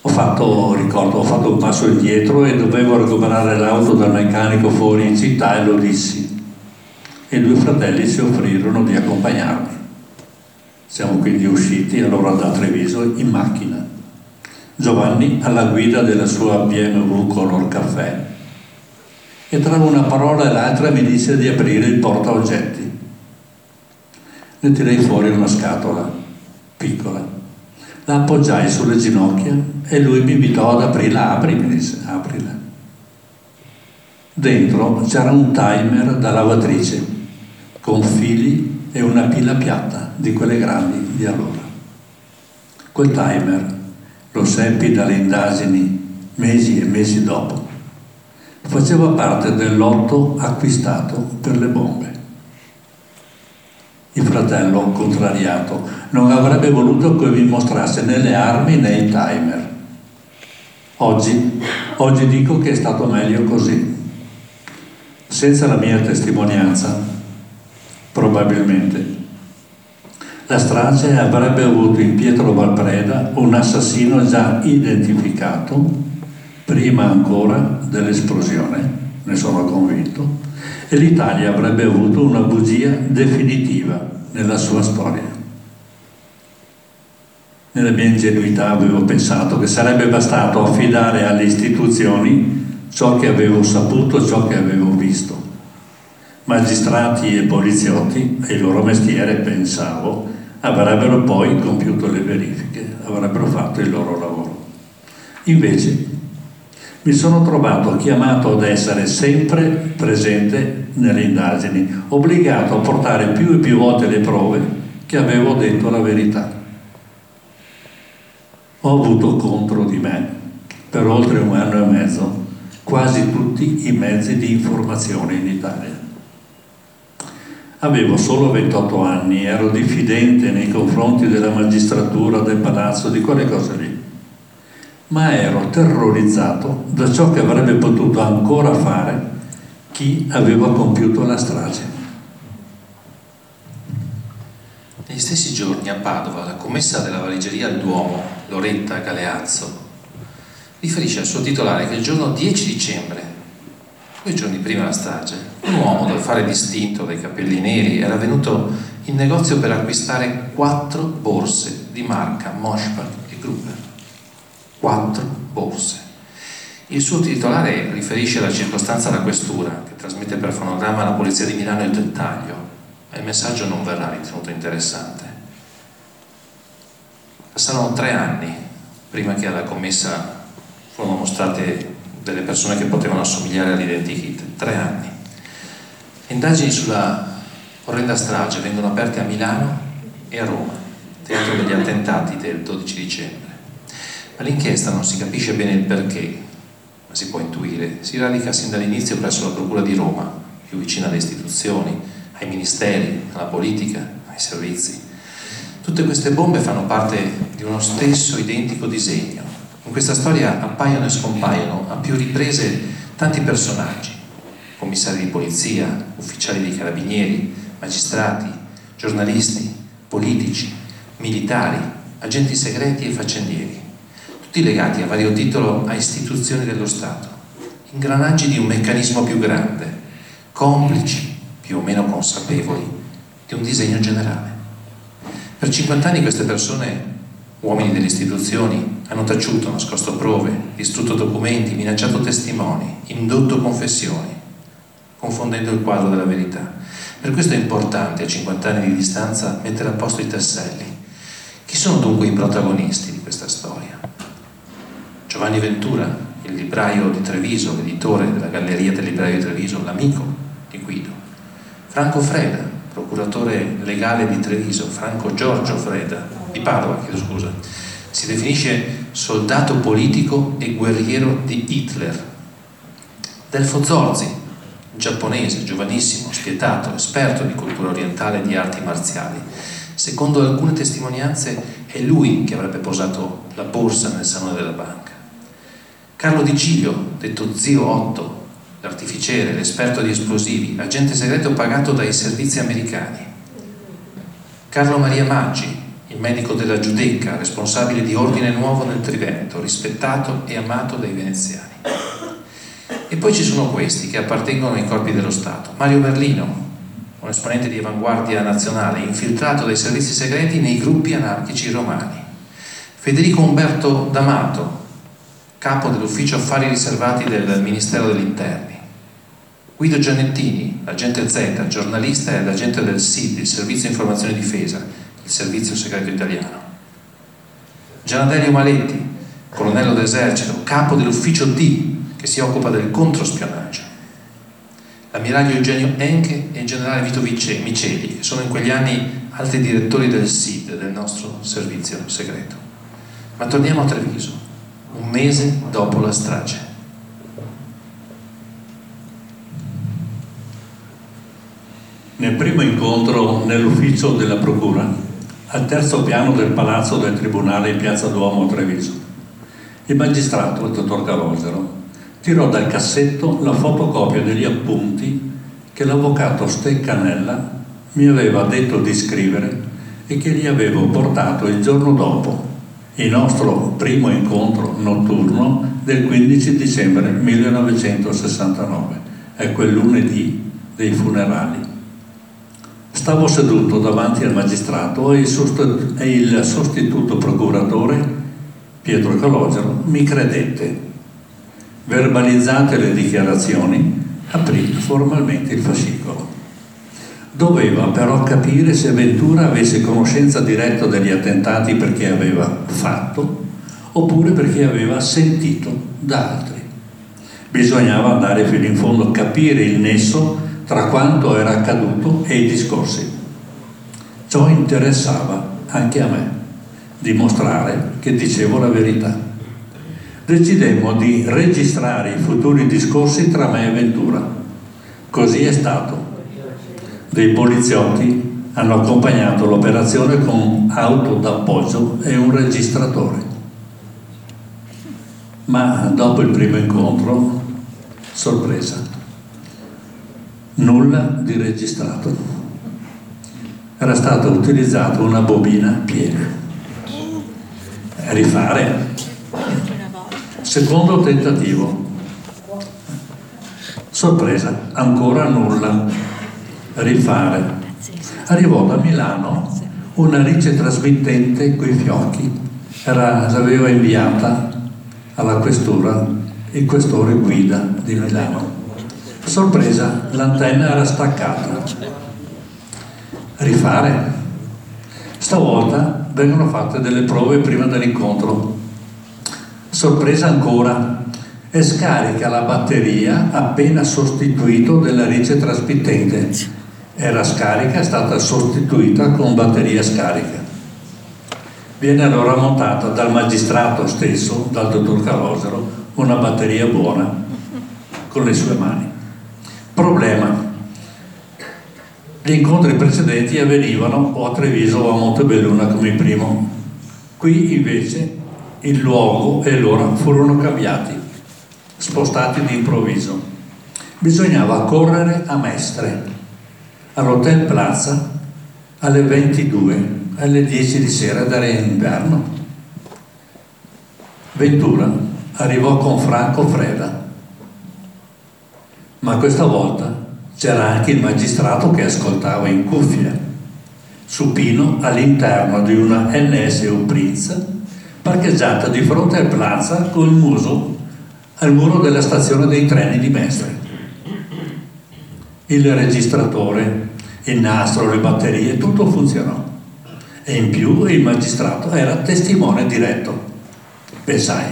ho fatto, ricordo, ho fatto un passo indietro e dovevo recuperare l'auto dal meccanico fuori in città e lo dissi. E i due fratelli si offrirono di accompagnarmi. Siamo quindi usciti allora da Treviso in macchina. Giovanni alla guida della sua BMW color caffè e tra una parola e l'altra mi disse di aprire il porta oggetti. Ne tirai fuori una scatola piccola, la appoggiai sulle ginocchia e lui mi invitò ad aprirla, apri, mi disse, aprila. Dentro c'era un timer da lavatrice con fili e una pila piatta di quelle grandi di allora. Quel timer, lo seppi dalle indagini mesi e mesi dopo, faceva parte del lotto acquistato per le bombe. Il fratello, contrariato, non avrebbe voluto che vi mostrasse né le armi né il timer. Oggi, oggi dico che è stato meglio così. Senza la mia testimonianza, probabilmente, la strage avrebbe avuto in Pietro Valpreda un assassino già identificato prima ancora dell'esplosione, ne sono convinto, e l'Italia avrebbe avuto una bugia definitiva nella sua storia. Nella mia ingenuità avevo pensato che sarebbe bastato affidare alle istituzioni ciò che avevo saputo, ciò che avevo visto. Magistrati e poliziotti, e il loro mestiere, pensavo, avrebbero poi compiuto le verifiche, avrebbero fatto il loro lavoro. Invece mi sono trovato chiamato ad essere sempre presente nelle indagini, obbligato a portare più e più volte le prove che avevo detto la verità. Ho avuto contro di me per oltre un anno e mezzo quasi tutti i mezzi di informazione in Italia. Avevo solo 28 anni, ero diffidente nei confronti della magistratura, del palazzo, di quelle cose lì ma ero terrorizzato da ciò che avrebbe potuto ancora fare chi aveva compiuto la strage. Negli stessi giorni a Padova la commessa della valigeria al Duomo, Loretta Galeazzo, riferisce al suo titolare che il giorno 10 dicembre, due giorni prima della strage, un uomo dal fare distinto, dai capelli neri, era venuto in negozio per acquistare quattro borse di marca Moschberg e Gruber quattro borse. Il suo titolare riferisce la circostanza alla questura, che trasmette per fonogramma alla Polizia di Milano il dettaglio, ma il messaggio non verrà ritenuto interessante. Passarono tre anni prima che alla commessa furono mostrate delle persone che potevano assomigliare all'identikit. Tre anni. Le indagini sulla orrenda strage vengono aperte a Milano e a Roma, teatro degli attentati del 12 dicembre. All'inchiesta non si capisce bene il perché, ma si può intuire. Si radica sin dall'inizio presso la Procura di Roma, più vicina alle istituzioni, ai ministeri, alla politica, ai servizi. Tutte queste bombe fanno parte di uno stesso identico disegno. In questa storia appaiono e scompaiono a più riprese tanti personaggi, commissari di polizia, ufficiali dei carabinieri, magistrati, giornalisti, politici, militari, agenti segreti e faccendieri tutti legati a vario titolo a istituzioni dello Stato, ingranaggi di un meccanismo più grande, complici, più o meno consapevoli, di un disegno generale. Per 50 anni queste persone, uomini delle istituzioni, hanno taciuto, nascosto prove, distrutto documenti, minacciato testimoni, indotto confessioni, confondendo il quadro della verità. Per questo è importante, a 50 anni di distanza, mettere a posto i tasselli. Chi sono dunque i protagonisti di questa storia? Giovanni Ventura, il libraio di Treviso, l'editore della Galleria del Libraio di Treviso, l'amico di Guido. Franco Freda, procuratore legale di Treviso, Franco Giorgio Freda, di Padova, chiedo scusa, si definisce soldato politico e guerriero di Hitler. Delfo Zorzi, giapponese, giovanissimo, spietato, esperto di cultura orientale e di arti marziali. Secondo alcune testimonianze è lui che avrebbe posato la borsa nel salone della banca. Carlo Di Giglio, detto Zio Otto, l'artificiere, l'esperto di esplosivi, agente segreto pagato dai servizi americani. Carlo Maria Maggi, il medico della Giudecca, responsabile di Ordine Nuovo nel Trivento, rispettato e amato dai veneziani. E poi ci sono questi che appartengono ai corpi dello Stato. Mario Berlino, un esponente di avanguardia nazionale, infiltrato dai servizi segreti nei gruppi anarchici romani. Federico Umberto D'Amato, capo dell'ufficio affari riservati del Ministero degli Interni, Guido Giannettini, agente Z, giornalista ed agente del SID, il Servizio Informazione e Difesa, il Servizio Segreto Italiano, Gianadelio Maletti, colonnello d'esercito, capo dell'ufficio D, che si occupa del controspionaggio, l'ammiraglio Eugenio Enche e il generale Vito Miceli, che sono in quegli anni altri direttori del SID, del nostro servizio segreto. Ma torniamo a Treviso, un mese dopo la strage. Nel primo incontro nell'ufficio della Procura, al terzo piano del palazzo del Tribunale in Piazza Duomo a Treviso, il magistrato, il dottor Calosero, tirò dal cassetto la fotocopia degli appunti che l'avvocato Steccanella mi aveva detto di scrivere e che gli avevo portato il giorno dopo, il nostro primo incontro notturno del 15 dicembre 1969, è quel lunedì dei funerali. Stavo seduto davanti al magistrato e il sostituto procuratore, Pietro Calogero, mi credette. Verbalizzate le dichiarazioni, aprì formalmente il fascicolo. Doveva però capire se Ventura avesse conoscenza diretta degli attentati perché aveva fatto oppure perché aveva sentito da altri. Bisognava andare fino in fondo, capire il nesso tra quanto era accaduto e i discorsi. Ciò interessava anche a me, dimostrare che dicevo la verità. Decidemmo di registrare i futuri discorsi tra me e Ventura. Così è stato. Dei poliziotti hanno accompagnato l'operazione con auto d'appoggio e un registratore. Ma dopo il primo incontro, sorpresa nulla di registrato. Era stata utilizzata una bobina piena. Rifare. Secondo tentativo. Sorpresa, ancora nulla. Rifare. Arrivò da Milano una rice trasmittente coi fiocchi. Era, l'aveva inviata alla questura il questore guida di Milano Sorpresa, l'antenna era staccata. Rifare. Stavolta vengono fatte delle prove prima dell'incontro. Sorpresa ancora. E scarica la batteria appena sostituito della rice trasmittente. Era scarica, è stata sostituita con batteria scarica. Viene allora montata dal magistrato stesso, dal dottor Calosero, una batteria buona con le sue mani. Problema. Gli incontri precedenti avvenivano o a Treviso o a Montebelluna come primo. Qui invece il luogo e l'ora furono cambiati, spostati di improvviso. Bisognava correre a Mestre, all'Hotel Plaza, alle 22, alle 10 di sera era in inverno. Ventura arrivò con Franco Freda ma questa volta c'era anche il magistrato che ascoltava in cuffia, supino all'interno di una NSU Prince parcheggiata di fronte al plaza col muso al muro della stazione dei treni di Mestre. Il registratore, il nastro, le batterie, tutto funzionò. E in più il magistrato era testimone diretto. Pensai,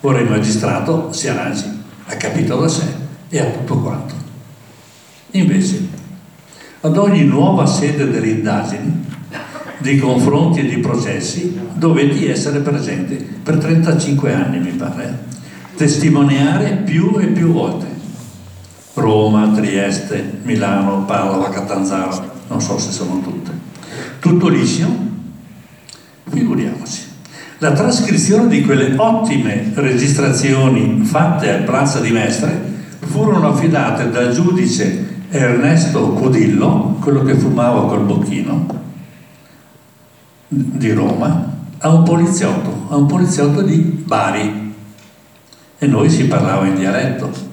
ora il magistrato si arrangi, ha capito da sé e a tutto quanto. Invece, ad ogni nuova sede delle indagini, di confronti e di processi, dovetti essere presente per 35 anni, mi pare, testimoniare più e più volte. Roma, Trieste, Milano, Padova, Catanzaro, non so se sono tutte. Tutto liscio? Figuriamoci. La trascrizione di quelle ottime registrazioni fatte al Plaza di Mestre furono affidate dal giudice Ernesto Codillo, quello che fumava col bocchino, di Roma, a un poliziotto, a un poliziotto di Bari. E noi si parlava in dialetto.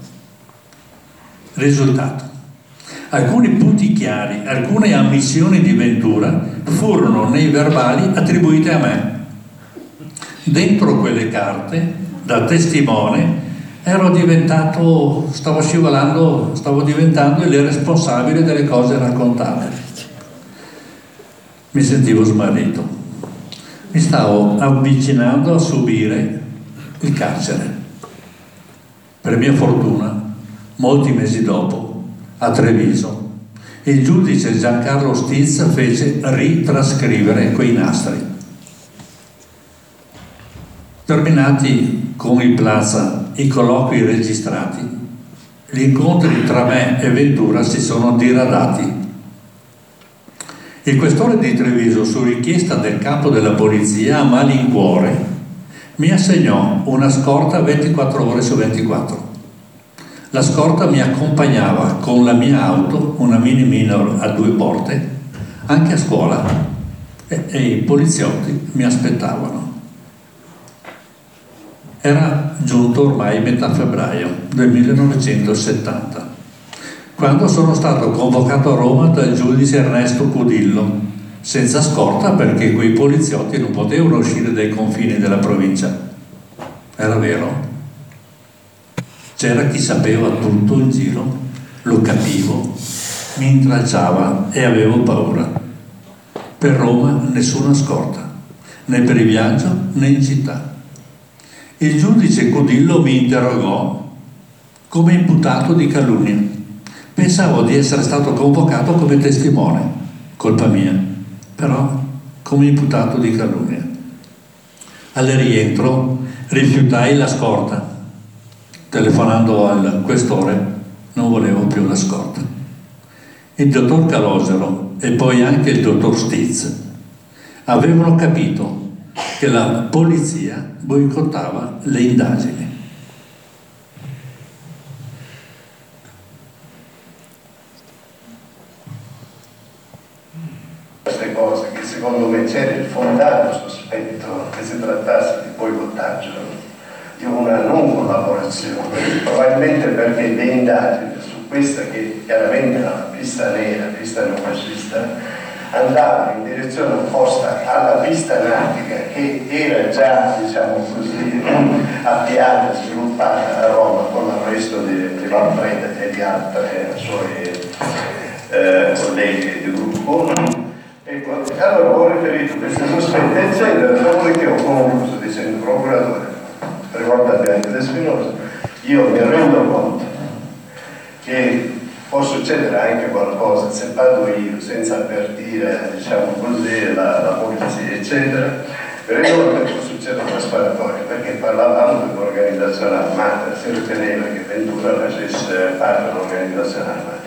Risultato. Alcuni punti chiari, alcune ammissioni di Ventura furono nei verbali attribuite a me. Dentro quelle carte, da testimone, ero diventato, stavo scivolando, stavo diventando il responsabile delle cose raccontate. Mi sentivo smarrito. Mi stavo avvicinando a subire il carcere. Per mia fortuna, molti mesi dopo, a Treviso, il giudice Giancarlo Stiz fece ritrascrivere quei nastri. Terminati con il Plaza i colloqui registrati, gli incontri tra me e Ventura si sono diradati. Il questore di Treviso, su richiesta del capo della polizia a malincuore, mi assegnò una scorta 24 ore su 24. La scorta mi accompagnava con la mia auto, una mini minor a due porte, anche a scuola e, e i poliziotti mi aspettavano. Era giunto ormai metà febbraio del 1970, quando sono stato convocato a Roma dal giudice Ernesto Cudillo, senza scorta perché quei poliziotti non potevano uscire dai confini della provincia. Era vero, c'era chi sapeva tutto in giro, lo capivo, mi intralciava e avevo paura. Per Roma nessuna scorta, né per il viaggio né in città. Il giudice Codillo mi interrogò come imputato di calunnia. Pensavo di essere stato convocato come testimone, colpa mia, però come imputato di calunnia. Al rientro rifiutai la scorta telefonando al questore, non volevo più la scorta. Il dottor Calogero e poi anche il dottor Stiz avevano capito che la polizia boicottava le indagini. Queste cose che secondo me c'era il fondato sospetto che si trattasse di boicottaggio di una non collaborazione, probabilmente perché le indagini su questa che chiaramente era una pista nera, pista neofascista, andavano in direzione opposta alla pista anarchica che era già, diciamo così, avviata e sviluppata a Roma con l'arresto di, di Valfreda e di altri suoi eh, colleghi di gruppo. Ecco, allora ho riferito queste sospette, eccetera, dopodiché ho concluso dicendo procuratore ricorda bene De Spinosa, io mi rendo conto che può succedere anche qualcosa se vado io senza avvertire diciamo così la, la polizia eccetera rendo che può succedere una sparatoria perché parlavamo di un'organizzazione armata si riteneva che Ventura facesse parte di un'organizzazione armata.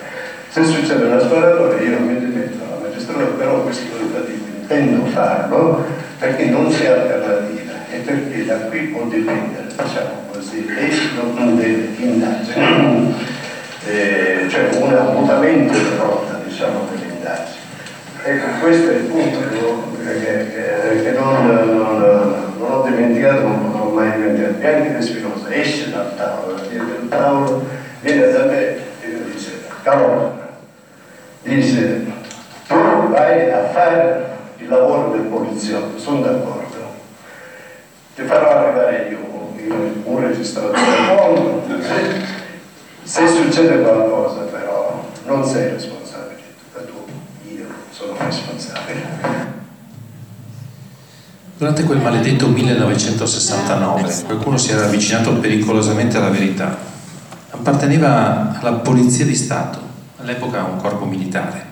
Se succede una sparatoria io mi dimetto alla magistratura però questo tentativo intendo farlo perché non c'è alternativa e perché da qui può dipendere, diciamo così, l'esito delle indagini, eh, cioè un ammutamento di rotta, diciamo, delle indagini. Ecco, questo è il punto che, che, che non, non, non, ho dimenticato, non ho mai dimenticato. Bianchi De Spinosa esce dal tavolo, viene dal tavolo, viene da me e mi dice, cavolo, dice, tu vai a fare il lavoro del poliziotto, sono d'accordo ti farò arrivare io un registratore buono, se, se succede qualcosa però non sei responsabile, tu, io sono responsabile. Durante quel maledetto 1969 qualcuno si era avvicinato pericolosamente alla verità. Apparteneva alla Polizia di Stato, all'epoca un corpo militare.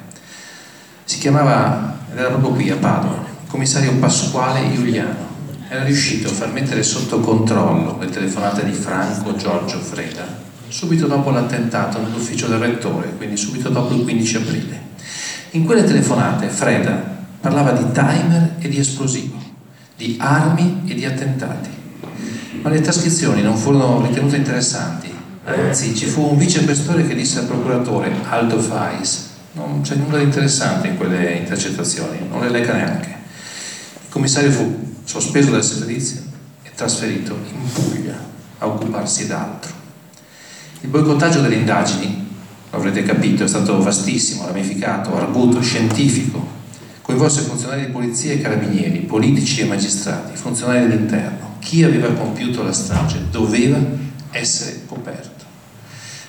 Si chiamava, ed era proprio qui a Padova, il commissario Pasquale Giuliano era riuscito a far mettere sotto controllo le telefonate di Franco Giorgio Freda subito dopo l'attentato nell'ufficio del rettore, quindi subito dopo il 15 aprile. In quelle telefonate Freda parlava di timer e di esplosivo, di armi e di attentati. Ma le trascrizioni non furono ritenute interessanti, anzi ci fu un vicequestore che disse al procuratore Aldo Fais non c'è nulla di interessante in quelle intercettazioni, non le legga neanche. Il commissario fu sospeso dal servizio e trasferito in Puglia a occuparsi d'altro. Il boicottaggio delle indagini, lo avrete capito, è stato vastissimo, ramificato, arguto, scientifico. Coinvolse funzionari di polizia e carabinieri, politici e magistrati, funzionari dell'interno. Chi aveva compiuto la strage doveva essere coperto.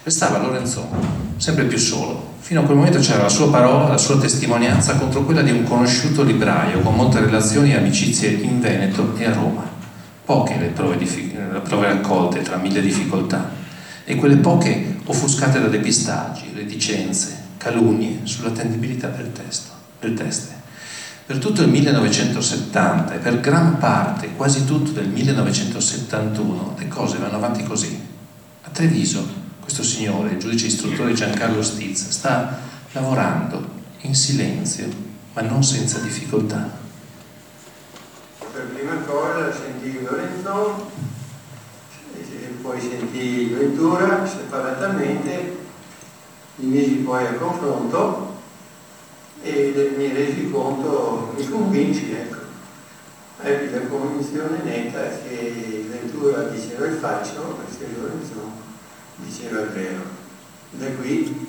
Restava Lorenzoni, sempre più solo. Fino a quel momento c'era la sua parola, la sua testimonianza contro quella di un conosciuto libraio con molte relazioni e amicizie in Veneto e a Roma. Poche le prove, le prove raccolte tra mille difficoltà e quelle poche offuscate da depistaggi, reticenze, calunnie sull'attendibilità del testo, del teste. Per tutto il 1970 e per gran parte, quasi tutto del 1971, le cose vanno avanti così. A Treviso, questo signore, il giudice istruttore Giancarlo Stiz, sta lavorando in silenzio, ma non senza difficoltà. Per prima cosa sentì Lorenzo, poi sentì Ventura separatamente, mi misi poi a confronto e mi resi conto, mi convinci, ecco, ebbi la convinzione netta che Ventura diceva il falso e che Lorenzo diceva il vero. Da qui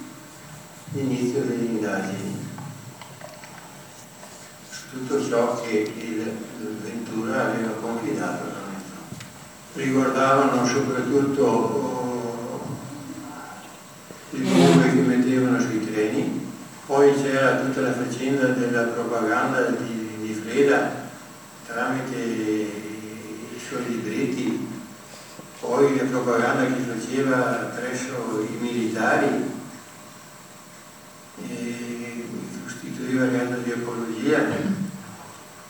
l'inizio delle indagini. Tutto ciò che il Ventura aveva confidato a Lorenzo. Riguardavano soprattutto oh, le bombe che mettevano sui treni, poi c'era tutta la faccenda della propaganda di, di Freda tramite i suoi libretti, poi la propaganda che faceva presso i militari e costituiva reato di apologia,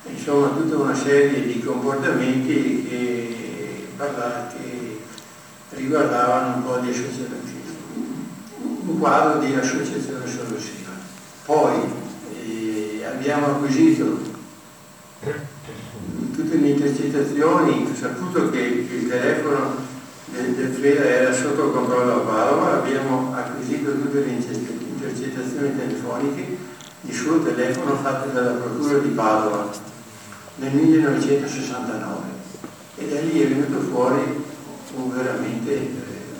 insomma tutta una serie di comportamenti che, che riguardavano un po' di associazione, un quadro di associazione solusiva. Poi eh, abbiamo acquisito tutte le intercettazioni, saputo che, che il telefono del, Freda era sotto controllo a Padova, abbiamo acquisito tutte le intercettazioni telefoniche di suo telefono fatte dalla Procura di Padova nel 1969 e da lì è venuto fuori un veramente eh,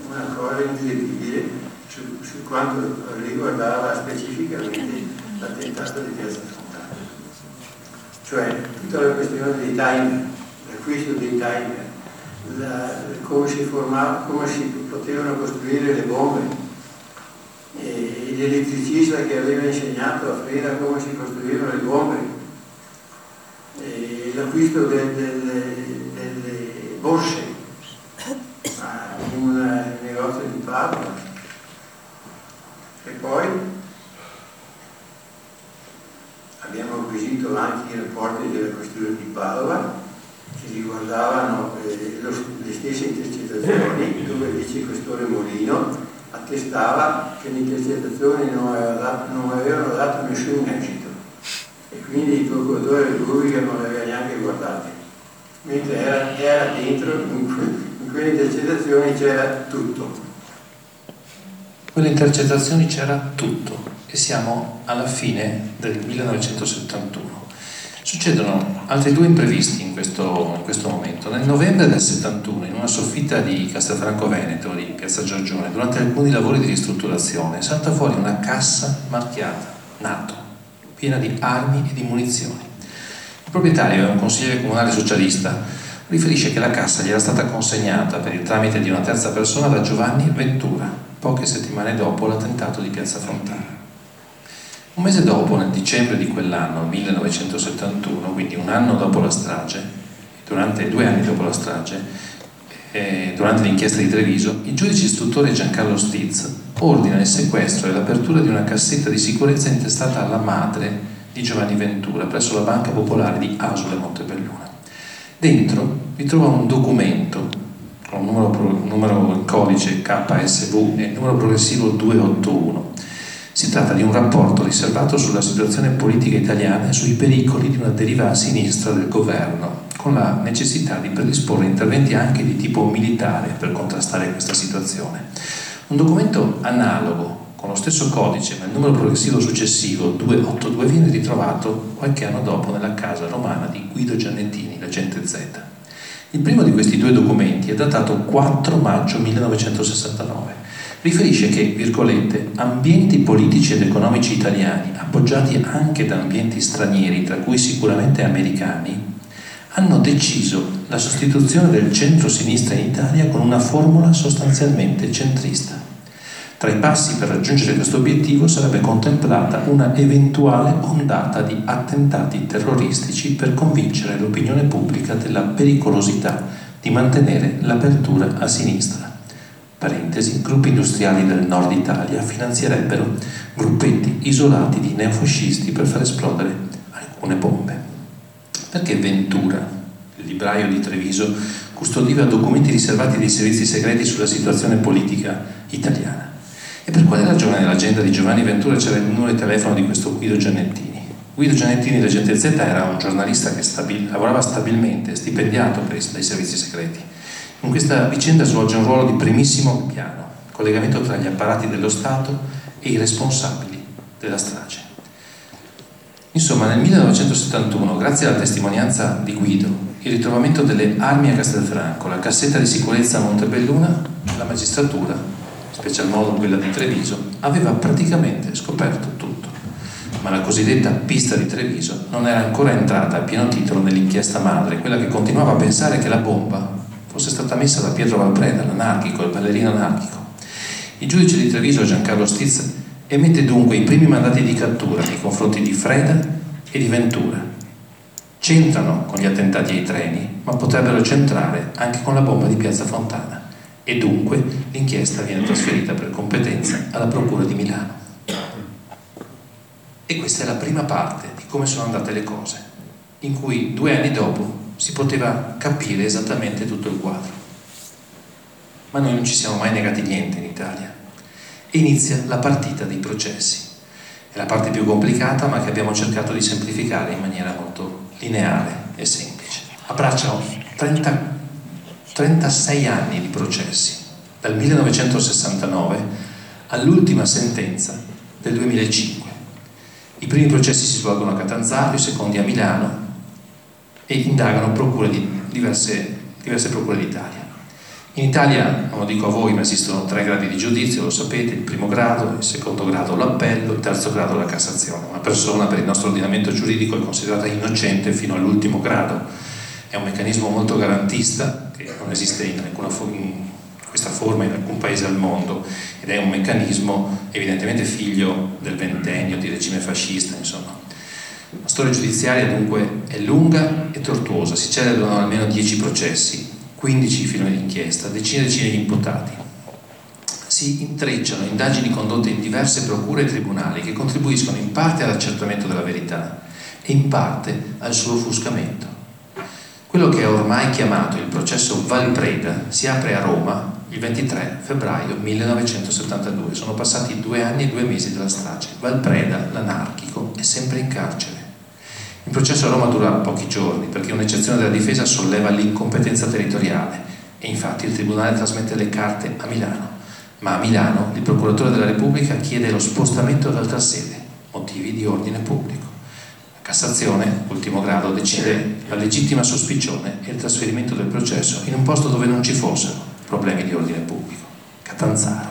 una cosa incredibile su, su quanto riguardava specificamente l'attentato di Piazza Fontana. Cioè tutta la questione dei timer, l'acquisto dei timer, la, come, si formava, come si potevano costruire le bombe, e l'elettricista che aveva insegnato a Freda come si costruivano le bombe, e l'acquisto del, del, delle borse in un negozio di Padova. E poi abbiamo acquisito anche i rapporti della Questura di Padova che riguardavano eh, lo, le stesse intercettazioni dove il vice questore Molino attestava che le intercettazioni non, aveva, non avevano dato nessun esito. E quindi il procuratore Repubblica non le aveva neanche guardate. Mentre era, era dentro in, in quelle intercettazioni c'era tutto. Quelle intercettazioni c'era tutto. E siamo alla fine del 1971. Succedono altri due imprevisti in questo, in questo momento. Nel novembre del 71, in una soffitta di Castelfranco Veneto, di Piazza Giorgione, durante alcuni lavori di ristrutturazione, salta fuori una cassa marchiata NATO, piena di armi e di munizioni. Il proprietario è un consigliere comunale socialista riferisce che la cassa gli era stata consegnata per il tramite di una terza persona da Giovanni Ventura, poche settimane dopo l'attentato di Piazza Fontana. Un mese dopo, nel dicembre di quell'anno, 1971, quindi un anno dopo la strage, durante due anni dopo la strage, eh, durante l'inchiesta di Treviso, il giudice istruttore Giancarlo Stiz ordina il sequestro e l'apertura di una cassetta di sicurezza intestata alla madre di Giovanni Ventura presso la Banca Popolare di Asole Montebelluna. Dentro vi trova un documento con un numero, numero codice KSV e numero progressivo 281. Si tratta di un rapporto riservato sulla situazione politica italiana e sui pericoli di una deriva a sinistra del governo, con la necessità di predisporre interventi anche di tipo militare per contrastare questa situazione. Un documento analogo con lo stesso codice ma il numero progressivo successivo 282 viene ritrovato qualche anno dopo nella casa romana di Guido Giannettini, l'agente Z. Il primo di questi due documenti è datato 4 maggio 1969. Riferisce che, virgolette, ambienti politici ed economici italiani, appoggiati anche da ambienti stranieri, tra cui sicuramente americani, hanno deciso la sostituzione del centro-sinistra in Italia con una formula sostanzialmente centrista. Tra i passi per raggiungere questo obiettivo sarebbe contemplata una eventuale ondata di attentati terroristici per convincere l'opinione pubblica della pericolosità di mantenere l'apertura a sinistra. Parentesi, gruppi industriali del nord Italia finanzierebbero gruppetti isolati di neofascisti per far esplodere alcune bombe. Perché Ventura, il libraio di Treviso, custodiva documenti riservati dai servizi segreti sulla situazione politica italiana? E per quale ragione nell'agenda di Giovanni Ventura c'era il numero di telefono di questo Guido Giannettini? Guido Giannettini, leggente Z, era un giornalista che stabil- lavorava stabilmente, stipendiato per i, dai servizi segreti. In questa vicenda svolge un ruolo di primissimo piano, collegamento tra gli apparati dello Stato e i responsabili della strage. Insomma, nel 1971, grazie alla testimonianza di Guido, il ritrovamento delle armi a Castelfranco, la cassetta di sicurezza a Montebelluna, la magistratura, in special modo quella di Treviso, aveva praticamente scoperto tutto. Ma la cosiddetta pista di Treviso non era ancora entrata a pieno titolo nell'inchiesta madre, quella che continuava a pensare che la bomba fosse stata messa da Pietro Valpreda, l'anarchico, il ballerino anarchico. Il giudice di Treviso, Giancarlo Stiz, emette dunque i primi mandati di cattura nei confronti di Freda e di Ventura. C'entrano con gli attentati ai treni, ma potrebbero centrare anche con la bomba di Piazza Fontana e dunque l'inchiesta viene trasferita per competenza alla Procura di Milano. E questa è la prima parte di come sono andate le cose, in cui due anni dopo si poteva capire esattamente tutto il quadro. Ma noi non ci siamo mai negati niente in Italia e inizia la partita dei processi. È la parte più complicata ma che abbiamo cercato di semplificare in maniera molto lineare e semplice. Abbracciano 30, 36 anni di processi, dal 1969 all'ultima sentenza del 2005. I primi processi si svolgono a Catanzaro, i secondi a Milano e indagano procure di diverse, diverse procure d'Italia. In Italia, non lo dico a voi, ma esistono tre gradi di giudizio, lo sapete, il primo grado, il secondo grado l'appello, il terzo grado la Cassazione. Una persona per il nostro ordinamento giuridico è considerata innocente fino all'ultimo grado. È un meccanismo molto garantista che non esiste in, fo- in questa forma in alcun paese al mondo ed è un meccanismo evidentemente figlio del ventennio, di regime fascista, insomma. La storia giudiziaria dunque è lunga e tortuosa, si celebrano almeno dieci processi, 15 film d'inchiesta, decine e decine di imputati. Si intrecciano indagini condotte in diverse procure e tribunali che contribuiscono in parte all'accertamento della verità e in parte al suo offuscamento. Quello che è ormai chiamato il processo Valpreda si apre a Roma il 23 febbraio 1972. Sono passati due anni e due mesi dalla strage. Valpreda, l'anarchico, è sempre in carcere. Processo a Roma dura pochi giorni perché un'eccezione della difesa solleva l'incompetenza territoriale e infatti il Tribunale trasmette le carte a Milano, ma a Milano il Procuratore della Repubblica chiede lo spostamento ad altra sede, motivi di ordine pubblico. La Cassazione, ultimo grado, decide la legittima sospicione e il trasferimento del processo in un posto dove non ci fossero problemi di ordine pubblico, Catanzaro.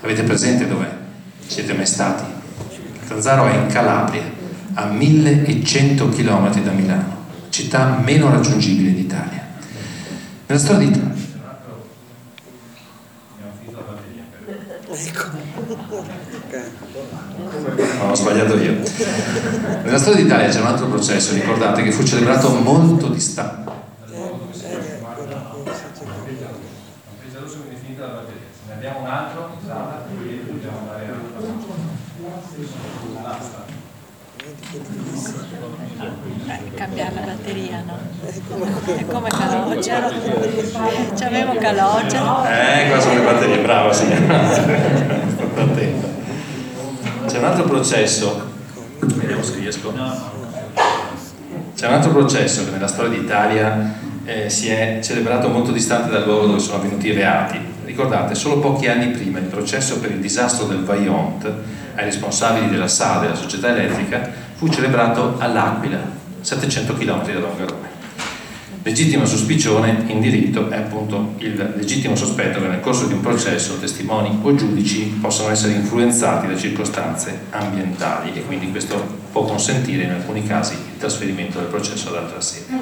Avete presente dov'è? Siete mai stati? Catanzaro è in Calabria, a 1100 km da Milano, città meno raggiungibile d'Italia. Nella storia d'Italia. No, ho sbagliato io. Nella storia d'Italia c'è un altro processo, ricordate, che fu celebrato molto distante. abbiamo un altro in sala, quindi dobbiamo andare a eh, cambiare la batteria, no? È come calogero. C'avevo calogero. Eh, qua sono le batterie, brava signora. attenta. C'è un altro processo, vediamo se riesco. C'è un altro processo che nella storia d'Italia eh, si è celebrato molto distante dal luogo dove sono avvenuti i reati. Ricordate, solo pochi anni prima il processo per il disastro del Vaillant ai responsabili della SADE, la società elettrica, fu celebrato all'Aquila, 700 km da Longarone. Legittima suspicione in diritto è appunto il legittimo sospetto che nel corso di un processo testimoni o giudici possano essere influenzati da circostanze ambientali e quindi questo può consentire in alcuni casi il trasferimento del processo ad altra sede.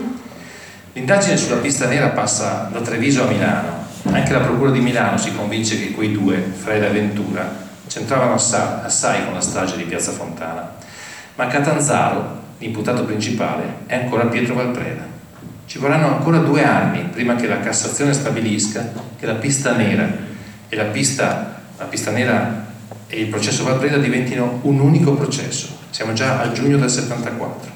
L'indagine sulla pista nera passa da Treviso a Milano. Anche la Procura di Milano si convince che quei due, Freda e Ventura, c'entravano assai con la strage di Piazza Fontana. Ma Catanzaro, l'imputato principale, è ancora Pietro Valpreda. Ci vorranno ancora due anni prima che la Cassazione stabilisca che la pista nera e la pista, la pista nera e il processo Valpreda diventino un unico processo. Siamo già a giugno del 74.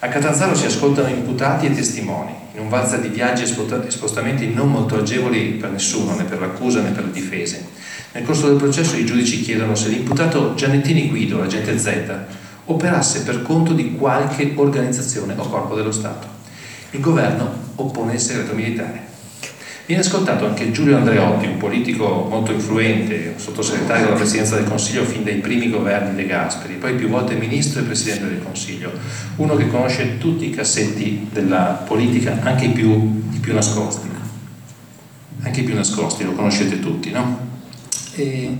A Catanzaro si ascoltano imputati e testimoni, in un valzer di viaggi e spostamenti non molto agevoli per nessuno, né per l'accusa né per le difese. Nel corso del processo i giudici chiedono se l'imputato Giannettini Guido, l'agente Z, operasse per conto di qualche organizzazione o corpo dello Stato. Il governo oppone il segreto militare. Viene ascoltato anche Giulio Andreotti, un politico molto influente, sottosegretario della Presidenza del Consiglio fin dai primi governi De Gasperi, poi più volte ministro e Presidente del Consiglio, uno che conosce tutti i cassetti della politica, anche i più, i più nascosti. Anche i più nascosti, lo conoscete tutti, no? E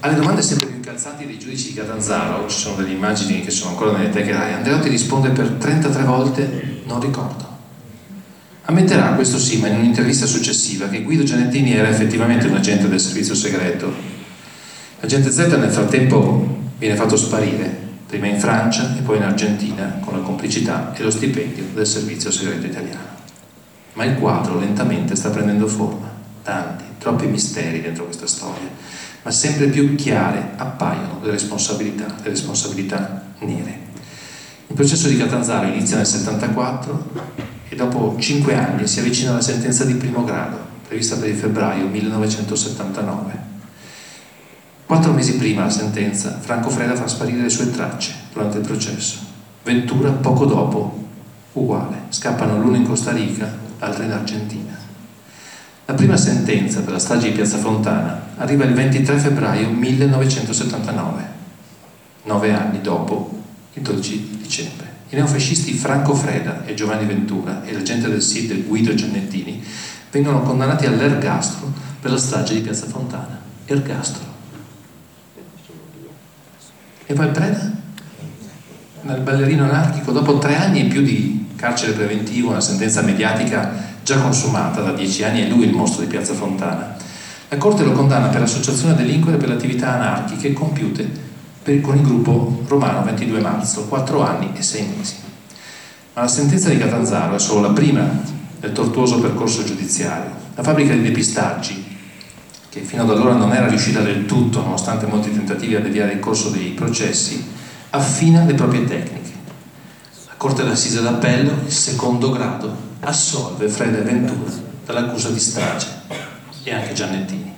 alle domande sempre più incalzanti dei giudici di Catanzaro, ci sono delle immagini che sono ancora nelle teche RAI, Andreotti risponde per 33 volte non ricordo. Ammetterà, questo sì, ma in un'intervista successiva, che Guido Gianettini era effettivamente un agente del servizio segreto. L'agente Z nel frattempo viene fatto sparire, prima in Francia e poi in Argentina, con la complicità e lo stipendio del servizio segreto italiano. Ma il quadro lentamente sta prendendo forma, tanti, troppi misteri dentro questa storia, ma sempre più chiare appaiono le responsabilità, le responsabilità nere. Il processo di Catanzaro inizia nel 74 e dopo cinque anni si avvicina alla sentenza di primo grado, prevista per il febbraio 1979. Quattro mesi prima la sentenza, Franco Freda fa sparire le sue tracce durante il processo. Ventura, poco dopo, uguale. Scappano l'uno in Costa Rica, l'altro in Argentina. La prima sentenza per la strage di Piazza Fontana arriva il 23 febbraio 1979, nove anni dopo, il 12 dicembre. I neofascisti Franco Freda e Giovanni Ventura e l'agente del SID Guido Giannettini vengono condannati all'ergastolo per la strage di Piazza Fontana. Ergastolo. E poi Preda? Nel ballerino anarchico, dopo tre anni in più di carcere preventivo, una sentenza mediatica già consumata da dieci anni, è lui il mostro di Piazza Fontana. La Corte lo condanna per associazione a delinquere per le attività anarchiche compiute per, con il gruppo romano 22 marzo, 4 anni e 6 mesi. Ma la sentenza di Catanzaro è solo la prima del tortuoso percorso giudiziario. La fabbrica di depistaggi, che fino ad allora non era riuscita del tutto, nonostante molti tentativi a deviare il corso dei processi, affina le proprie tecniche. La Corte d'Assise d'Appello, il secondo grado, assolve Freda e Ventura dall'accusa di strage e anche Giannettini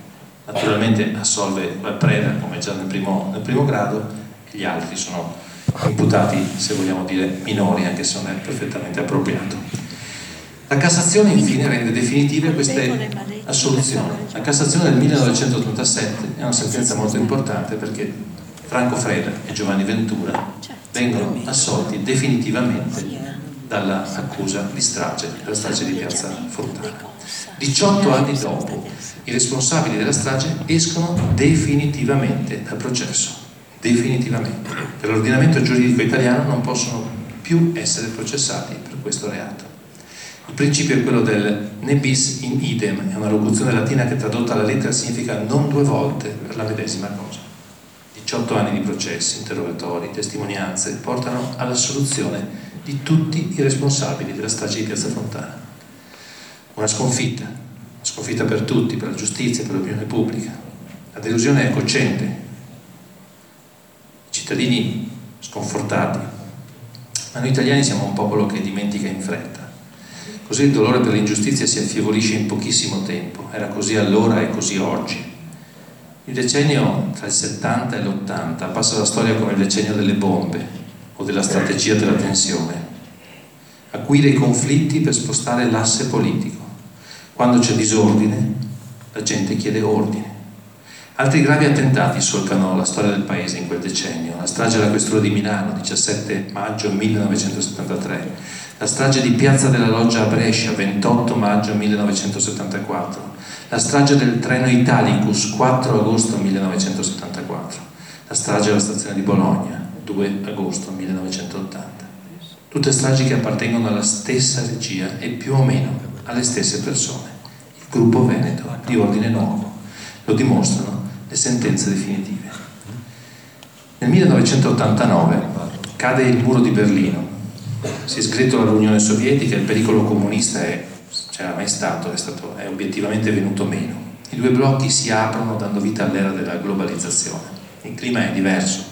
naturalmente assolve la preda come già nel primo, nel primo grado e gli altri sono imputati, se vogliamo dire, minori, anche se non è perfettamente appropriato. La Cassazione infine rende definitive queste assoluzioni. La Cassazione del 1987 è una sentenza molto importante perché Franco Freda e Giovanni Ventura vengono assolti definitivamente dall'accusa di strage, della strage di Piazza Fontana. 18 anni dopo i responsabili della strage escono definitivamente dal processo, definitivamente. Per l'ordinamento giuridico italiano non possono più essere processati per questo reato. Il principio è quello del ne bis in idem, è una locuzione latina che tradotta alla lettera significa non due volte per la medesima cosa. 18 anni di processi, interrogatori, testimonianze portano alla soluzione di tutti i responsabili della strage di Piazza Fontana. Una sconfitta, una sconfitta per tutti, per la giustizia, per l'opinione pubblica. La delusione è cocente. I cittadini sconfortati. Ma noi italiani siamo un popolo che dimentica in fretta. Così il dolore per l'ingiustizia si affievolisce in pochissimo tempo. Era così allora e così oggi. Il decennio tra il 70 e l'80 passa la storia come il decennio delle bombe o della strategia della tensione. Acuire i conflitti per spostare l'asse politico quando c'è disordine, la gente chiede ordine. Altri gravi attentati solcano la storia del paese in quel decennio. La strage alla questura di Milano, 17 maggio 1973. La strage di Piazza della Loggia a Brescia, 28 maggio 1974. La strage del treno Italicus, 4 agosto 1974. La strage alla stazione di Bologna, 2 agosto 1980. Tutte stragi che appartengono alla stessa regia e più o meno alle stesse persone. Il gruppo Veneto di ordine nuovo. Lo dimostrano le sentenze definitive. Nel 1989 cade il muro di Berlino, si sgretola l'Unione Sovietica, il pericolo comunista è, c'era mai stato, è, stato, è obiettivamente venuto meno. I due blocchi si aprono dando vita all'era della globalizzazione. Il clima è diverso,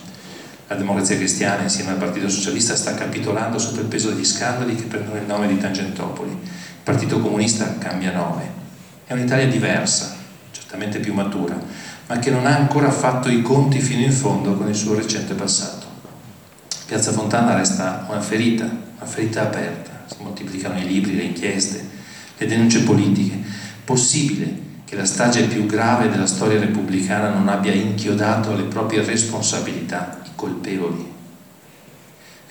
la democrazia cristiana insieme al Partito Socialista sta capitolando sotto il peso degli scandali che prendono il nome di Tangentopoli. Partito Comunista cambia nome. È un'Italia diversa, certamente più matura, ma che non ha ancora fatto i conti fino in fondo con il suo recente passato. Piazza Fontana resta una ferita, una ferita aperta. Si moltiplicano i libri, le inchieste, le denunce politiche. Possibile che la strage più grave della storia repubblicana non abbia inchiodato alle proprie responsabilità colpevoli.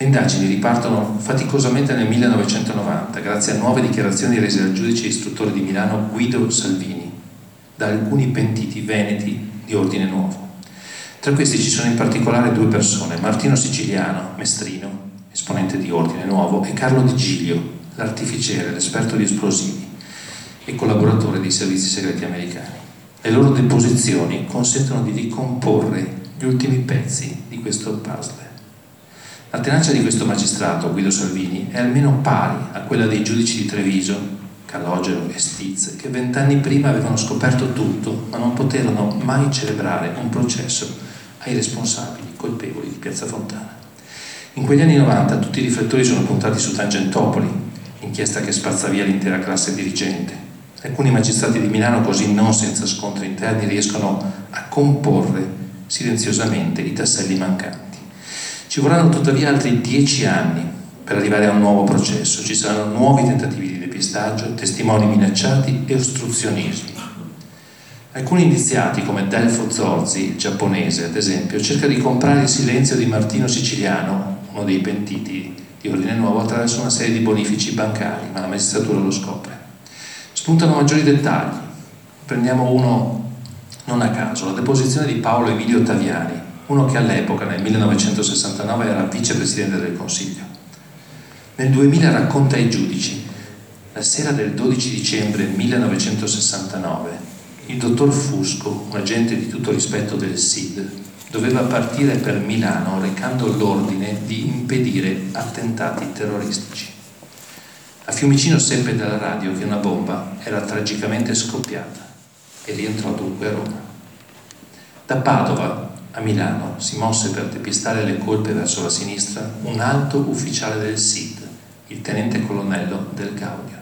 Le indagini ripartono faticosamente nel 1990 grazie a nuove dichiarazioni rese dal giudice istruttore di Milano Guido Salvini da alcuni pentiti veneti di ordine nuovo. Tra questi ci sono in particolare due persone, Martino Siciliano, mestrino, esponente di ordine nuovo, e Carlo Di Giglio, l'artificiere, l'esperto di esplosivi e collaboratore dei servizi segreti americani. Le loro deposizioni consentono di ricomporre gli ultimi pezzi di questo puzzle. La tenacia di questo magistrato, Guido Salvini, è almeno pari a quella dei giudici di Treviso, Calogero e Stiz, che vent'anni prima avevano scoperto tutto, ma non poterono mai celebrare un processo ai responsabili colpevoli di Piazza Fontana. In quegli anni 90 tutti i riflettori sono puntati su Tangentopoli, inchiesta che spazza via l'intera classe dirigente. Alcuni magistrati di Milano, così non senza scontri interni, riescono a comporre silenziosamente i tasselli mancanti. Ci vorranno tuttavia altri dieci anni per arrivare a un nuovo processo, ci saranno nuovi tentativi di depistaggio, testimoni minacciati e ostruzionismi. Alcuni indiziati, come Delfo Zorzi, giapponese ad esempio, cerca di comprare il silenzio di Martino Siciliano, uno dei pentiti di ordine nuovo, attraverso una serie di bonifici bancari, ma la magistratura lo scopre. Spuntano maggiori dettagli. Prendiamo uno non a caso, la deposizione di Paolo Emilio Taviani, uno che all'epoca, nel 1969, era vicepresidente del Consiglio. Nel 2000 racconta ai giudici, la sera del 12 dicembre 1969, il dottor Fusco, un agente di tutto rispetto del SID, doveva partire per Milano recando l'ordine di impedire attentati terroristici. A Fiumicino seppe dalla radio che una bomba era tragicamente scoppiata e rientrò dunque a Roma. Da Padova a Milano si mosse per depistare le colpe verso la sinistra un alto ufficiale del SID, il tenente colonnello del Gaudio.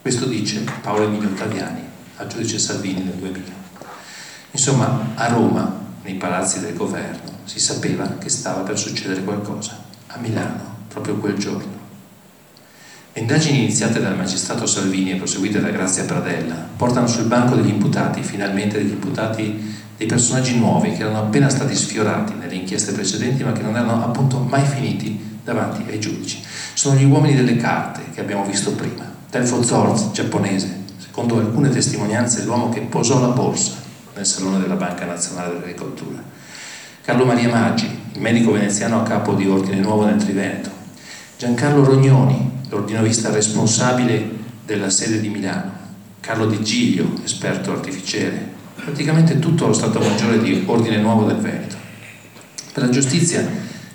Questo dice Paolo Emilio Ottaviani al giudice Salvini nel 2000. Insomma, a Roma, nei palazzi del governo, si sapeva che stava per succedere qualcosa. A Milano, proprio quel giorno. Le indagini iniziate dal magistrato Salvini e proseguite da Grazia Pradella portano sul banco degli imputati, finalmente degli imputati, dei personaggi nuovi che erano appena stati sfiorati nelle inchieste precedenti ma che non erano appunto mai finiti davanti ai giudici. Sono gli uomini delle carte che abbiamo visto prima. Telfo Zorz, giapponese, secondo alcune testimonianze l'uomo che posò la borsa nel salone della Banca Nazionale dell'Agricoltura. Carlo Maria Maggi, il medico veneziano a capo di Ordine Nuovo nel Triveneto. Giancarlo Rognoni, l'ordinovista responsabile della sede di Milano. Carlo Di Giglio, esperto artificiere. Praticamente tutto lo Stato Maggiore di Ordine Nuovo del Veneto. Per la giustizia,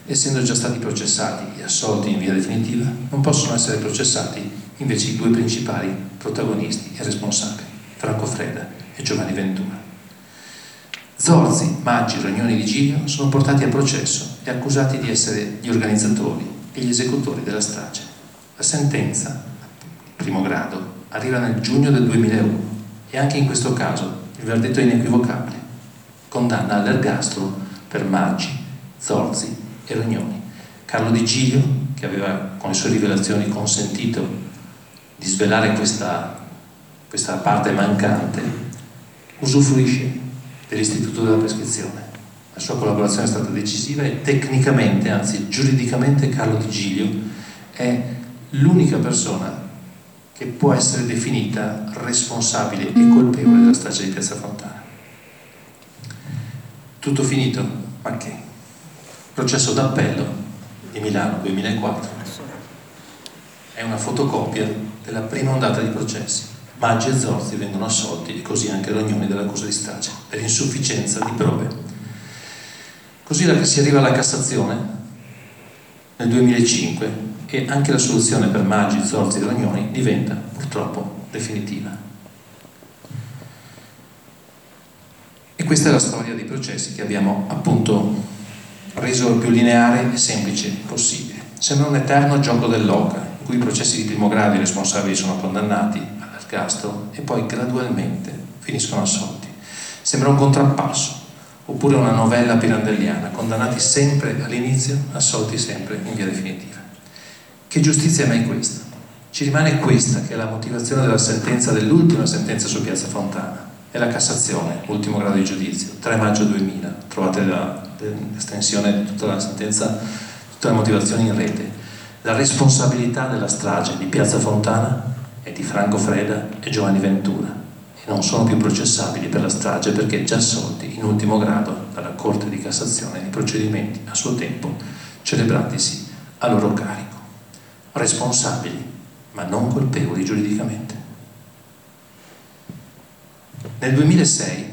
essendo già stati processati e assolti in via definitiva, non possono essere processati invece i due principali protagonisti e responsabili, Franco Freda e Giovanni Ventura. Zorzi, Maggi, Rognoni di Giglio sono portati a processo e accusati di essere gli organizzatori e gli esecutori della strage. La sentenza, primo grado, arriva nel giugno del 2001 e anche in questo caso il verdetto è inequivocabile. Condanna all'ergastolo per Maggi, Zorzi e Rognoni. Carlo Di Giglio, che aveva con le sue rivelazioni consentito di svelare questa, questa parte mancante, usufruisce dell'Istituto della Prescrizione. La sua collaborazione è stata decisiva e tecnicamente, anzi giuridicamente, Carlo Di Giglio è l'unica persona che può essere definita responsabile e colpevole della strage di Piazza Fontana. Tutto finito? Ma che? Processo d'appello di Milano 2004 è una fotocopia della prima ondata di processi. Maggi e Zorzi vengono assolti e così anche Rognoni dell'accusa di strage per insufficienza di prove. Così si arriva alla Cassazione nel 2005 e anche la soluzione per Maggi, Zorzi e Rognoni diventa purtroppo definitiva. E questa è la storia dei processi che abbiamo appunto reso il più lineare e semplice possibile. Sembra un eterno gioco dell'oca, in cui i processi di primo grado i responsabili sono condannati all'ergastolo e poi gradualmente finiscono assolti. Sembra un contrappasso, oppure una novella pirandelliana, condannati sempre all'inizio, assolti sempre in via definitiva. Che giustizia è mai questa? Ci rimane questa che è la motivazione della sentenza, dell'ultima sentenza su Piazza Fontana. È la Cassazione, ultimo grado di giudizio, 3 maggio 2000. Trovate l'estensione di tutta la sentenza, tutte le motivazioni in rete. La responsabilità della strage di Piazza Fontana è di Franco Freda e Giovanni Ventura e non sono più processabili per la strage perché già assolti in ultimo grado dalla Corte di Cassazione nei procedimenti a suo tempo celebratisi a loro carico responsabili, ma non colpevoli giuridicamente. Nel 2006,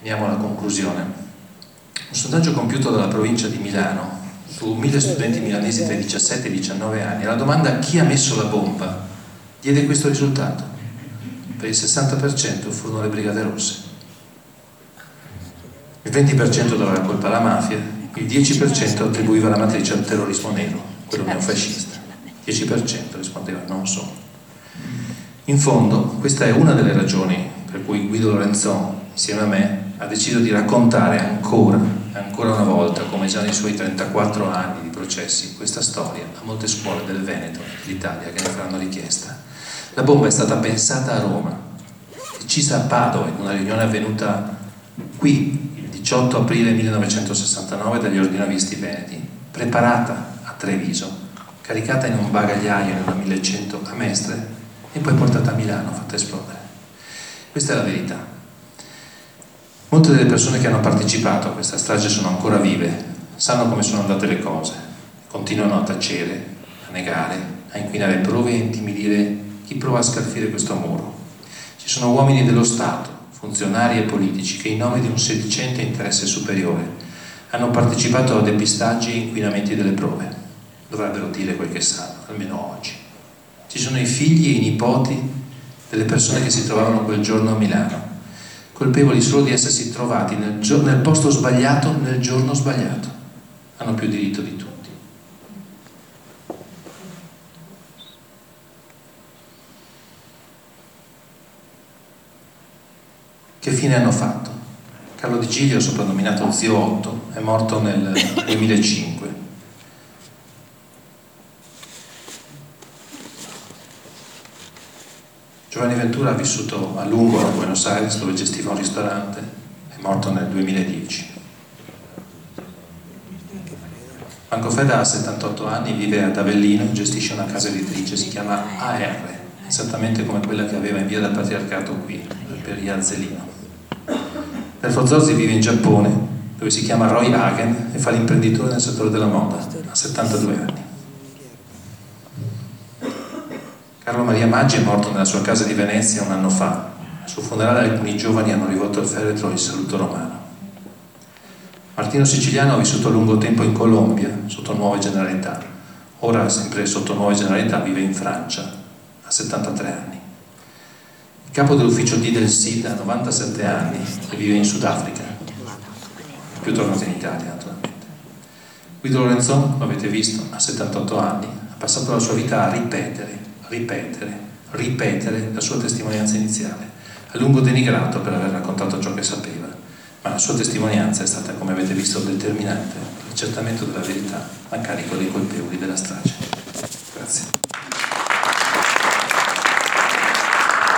veniamo alla conclusione, un sondaggio compiuto dalla provincia di Milano su mille studenti milanesi tra i 17 e i 19 anni, la domanda chi ha messo la bomba diede questo risultato. Per il 60% furono le Brigate Rosse. Il 20% dava la colpa alla mafia, il 10% attribuiva la matrice al terrorismo nero, quello neofascista. 10% rispondeva non so. In fondo, questa è una delle ragioni per cui Guido Lorenzon, insieme a me, ha deciso di raccontare ancora, ancora una volta, come già nei suoi 34 anni di processi, questa storia a molte scuole del Veneto d'Italia che ne faranno richiesta. La bomba è stata pensata a Roma, decisa a Padova in una riunione avvenuta qui il 18 aprile 1969 dagli ordinavisti veneti, preparata a Treviso caricata in un bagagliaio nella 1100 a Mestre e poi portata a Milano, fatta esplodere. Questa è la verità. Molte delle persone che hanno partecipato a questa strage sono ancora vive, sanno come sono andate le cose, continuano a tacere, a negare, a inquinare prove e intimidire chi prova a scalfire questo muro. Ci sono uomini dello Stato, funzionari e politici che in nome di un sedicente interesse superiore hanno partecipato a depistaggi e inquinamenti delle prove dovrebbero dire quel che sanno, almeno oggi. Ci sono i figli e i nipoti delle persone che si trovavano quel giorno a Milano, colpevoli solo di essersi trovati nel, nel posto sbagliato nel giorno sbagliato. Hanno più diritto di tutti. Che fine hanno fatto? Carlo Di Giglio, soprannominato Zio Otto, è morto nel 2005 Giovanni Ventura ha vissuto a lungo a Buenos Aires dove gestiva un ristorante, è morto nel 2010. Franco Feda ha 78 anni, vive ad Avellino, gestisce una casa editrice, si chiama AR, esattamente come quella che aveva in via del Patriarcato qui, per Iazelino. Delfo Zorzi vive in Giappone, dove si chiama Roy Hagen e fa l'imprenditore nel settore della moda, ha 72 anni. Carlo Maria Maggi è morto nella sua casa di Venezia un anno fa. Al suo funerale alcuni giovani hanno rivolto al feretro il saluto romano. Martino Siciliano ha vissuto a lungo tempo in Colombia, sotto nuove generalità. Ora, sempre sotto nuove generalità, vive in Francia, a 73 anni. Il capo dell'ufficio D del SID ha 97 anni e vive in Sudafrica, più tornato in Italia naturalmente. Guido Lorenzon, lo avete visto, ha 78 anni, ha passato la sua vita a ripetere ripetere, ripetere la sua testimonianza iniziale, a lungo denigrato per aver raccontato ciò che sapeva, ma la sua testimonianza è stata, come avete visto, determinante l'accertamento della verità a carico dei colpevoli della strage.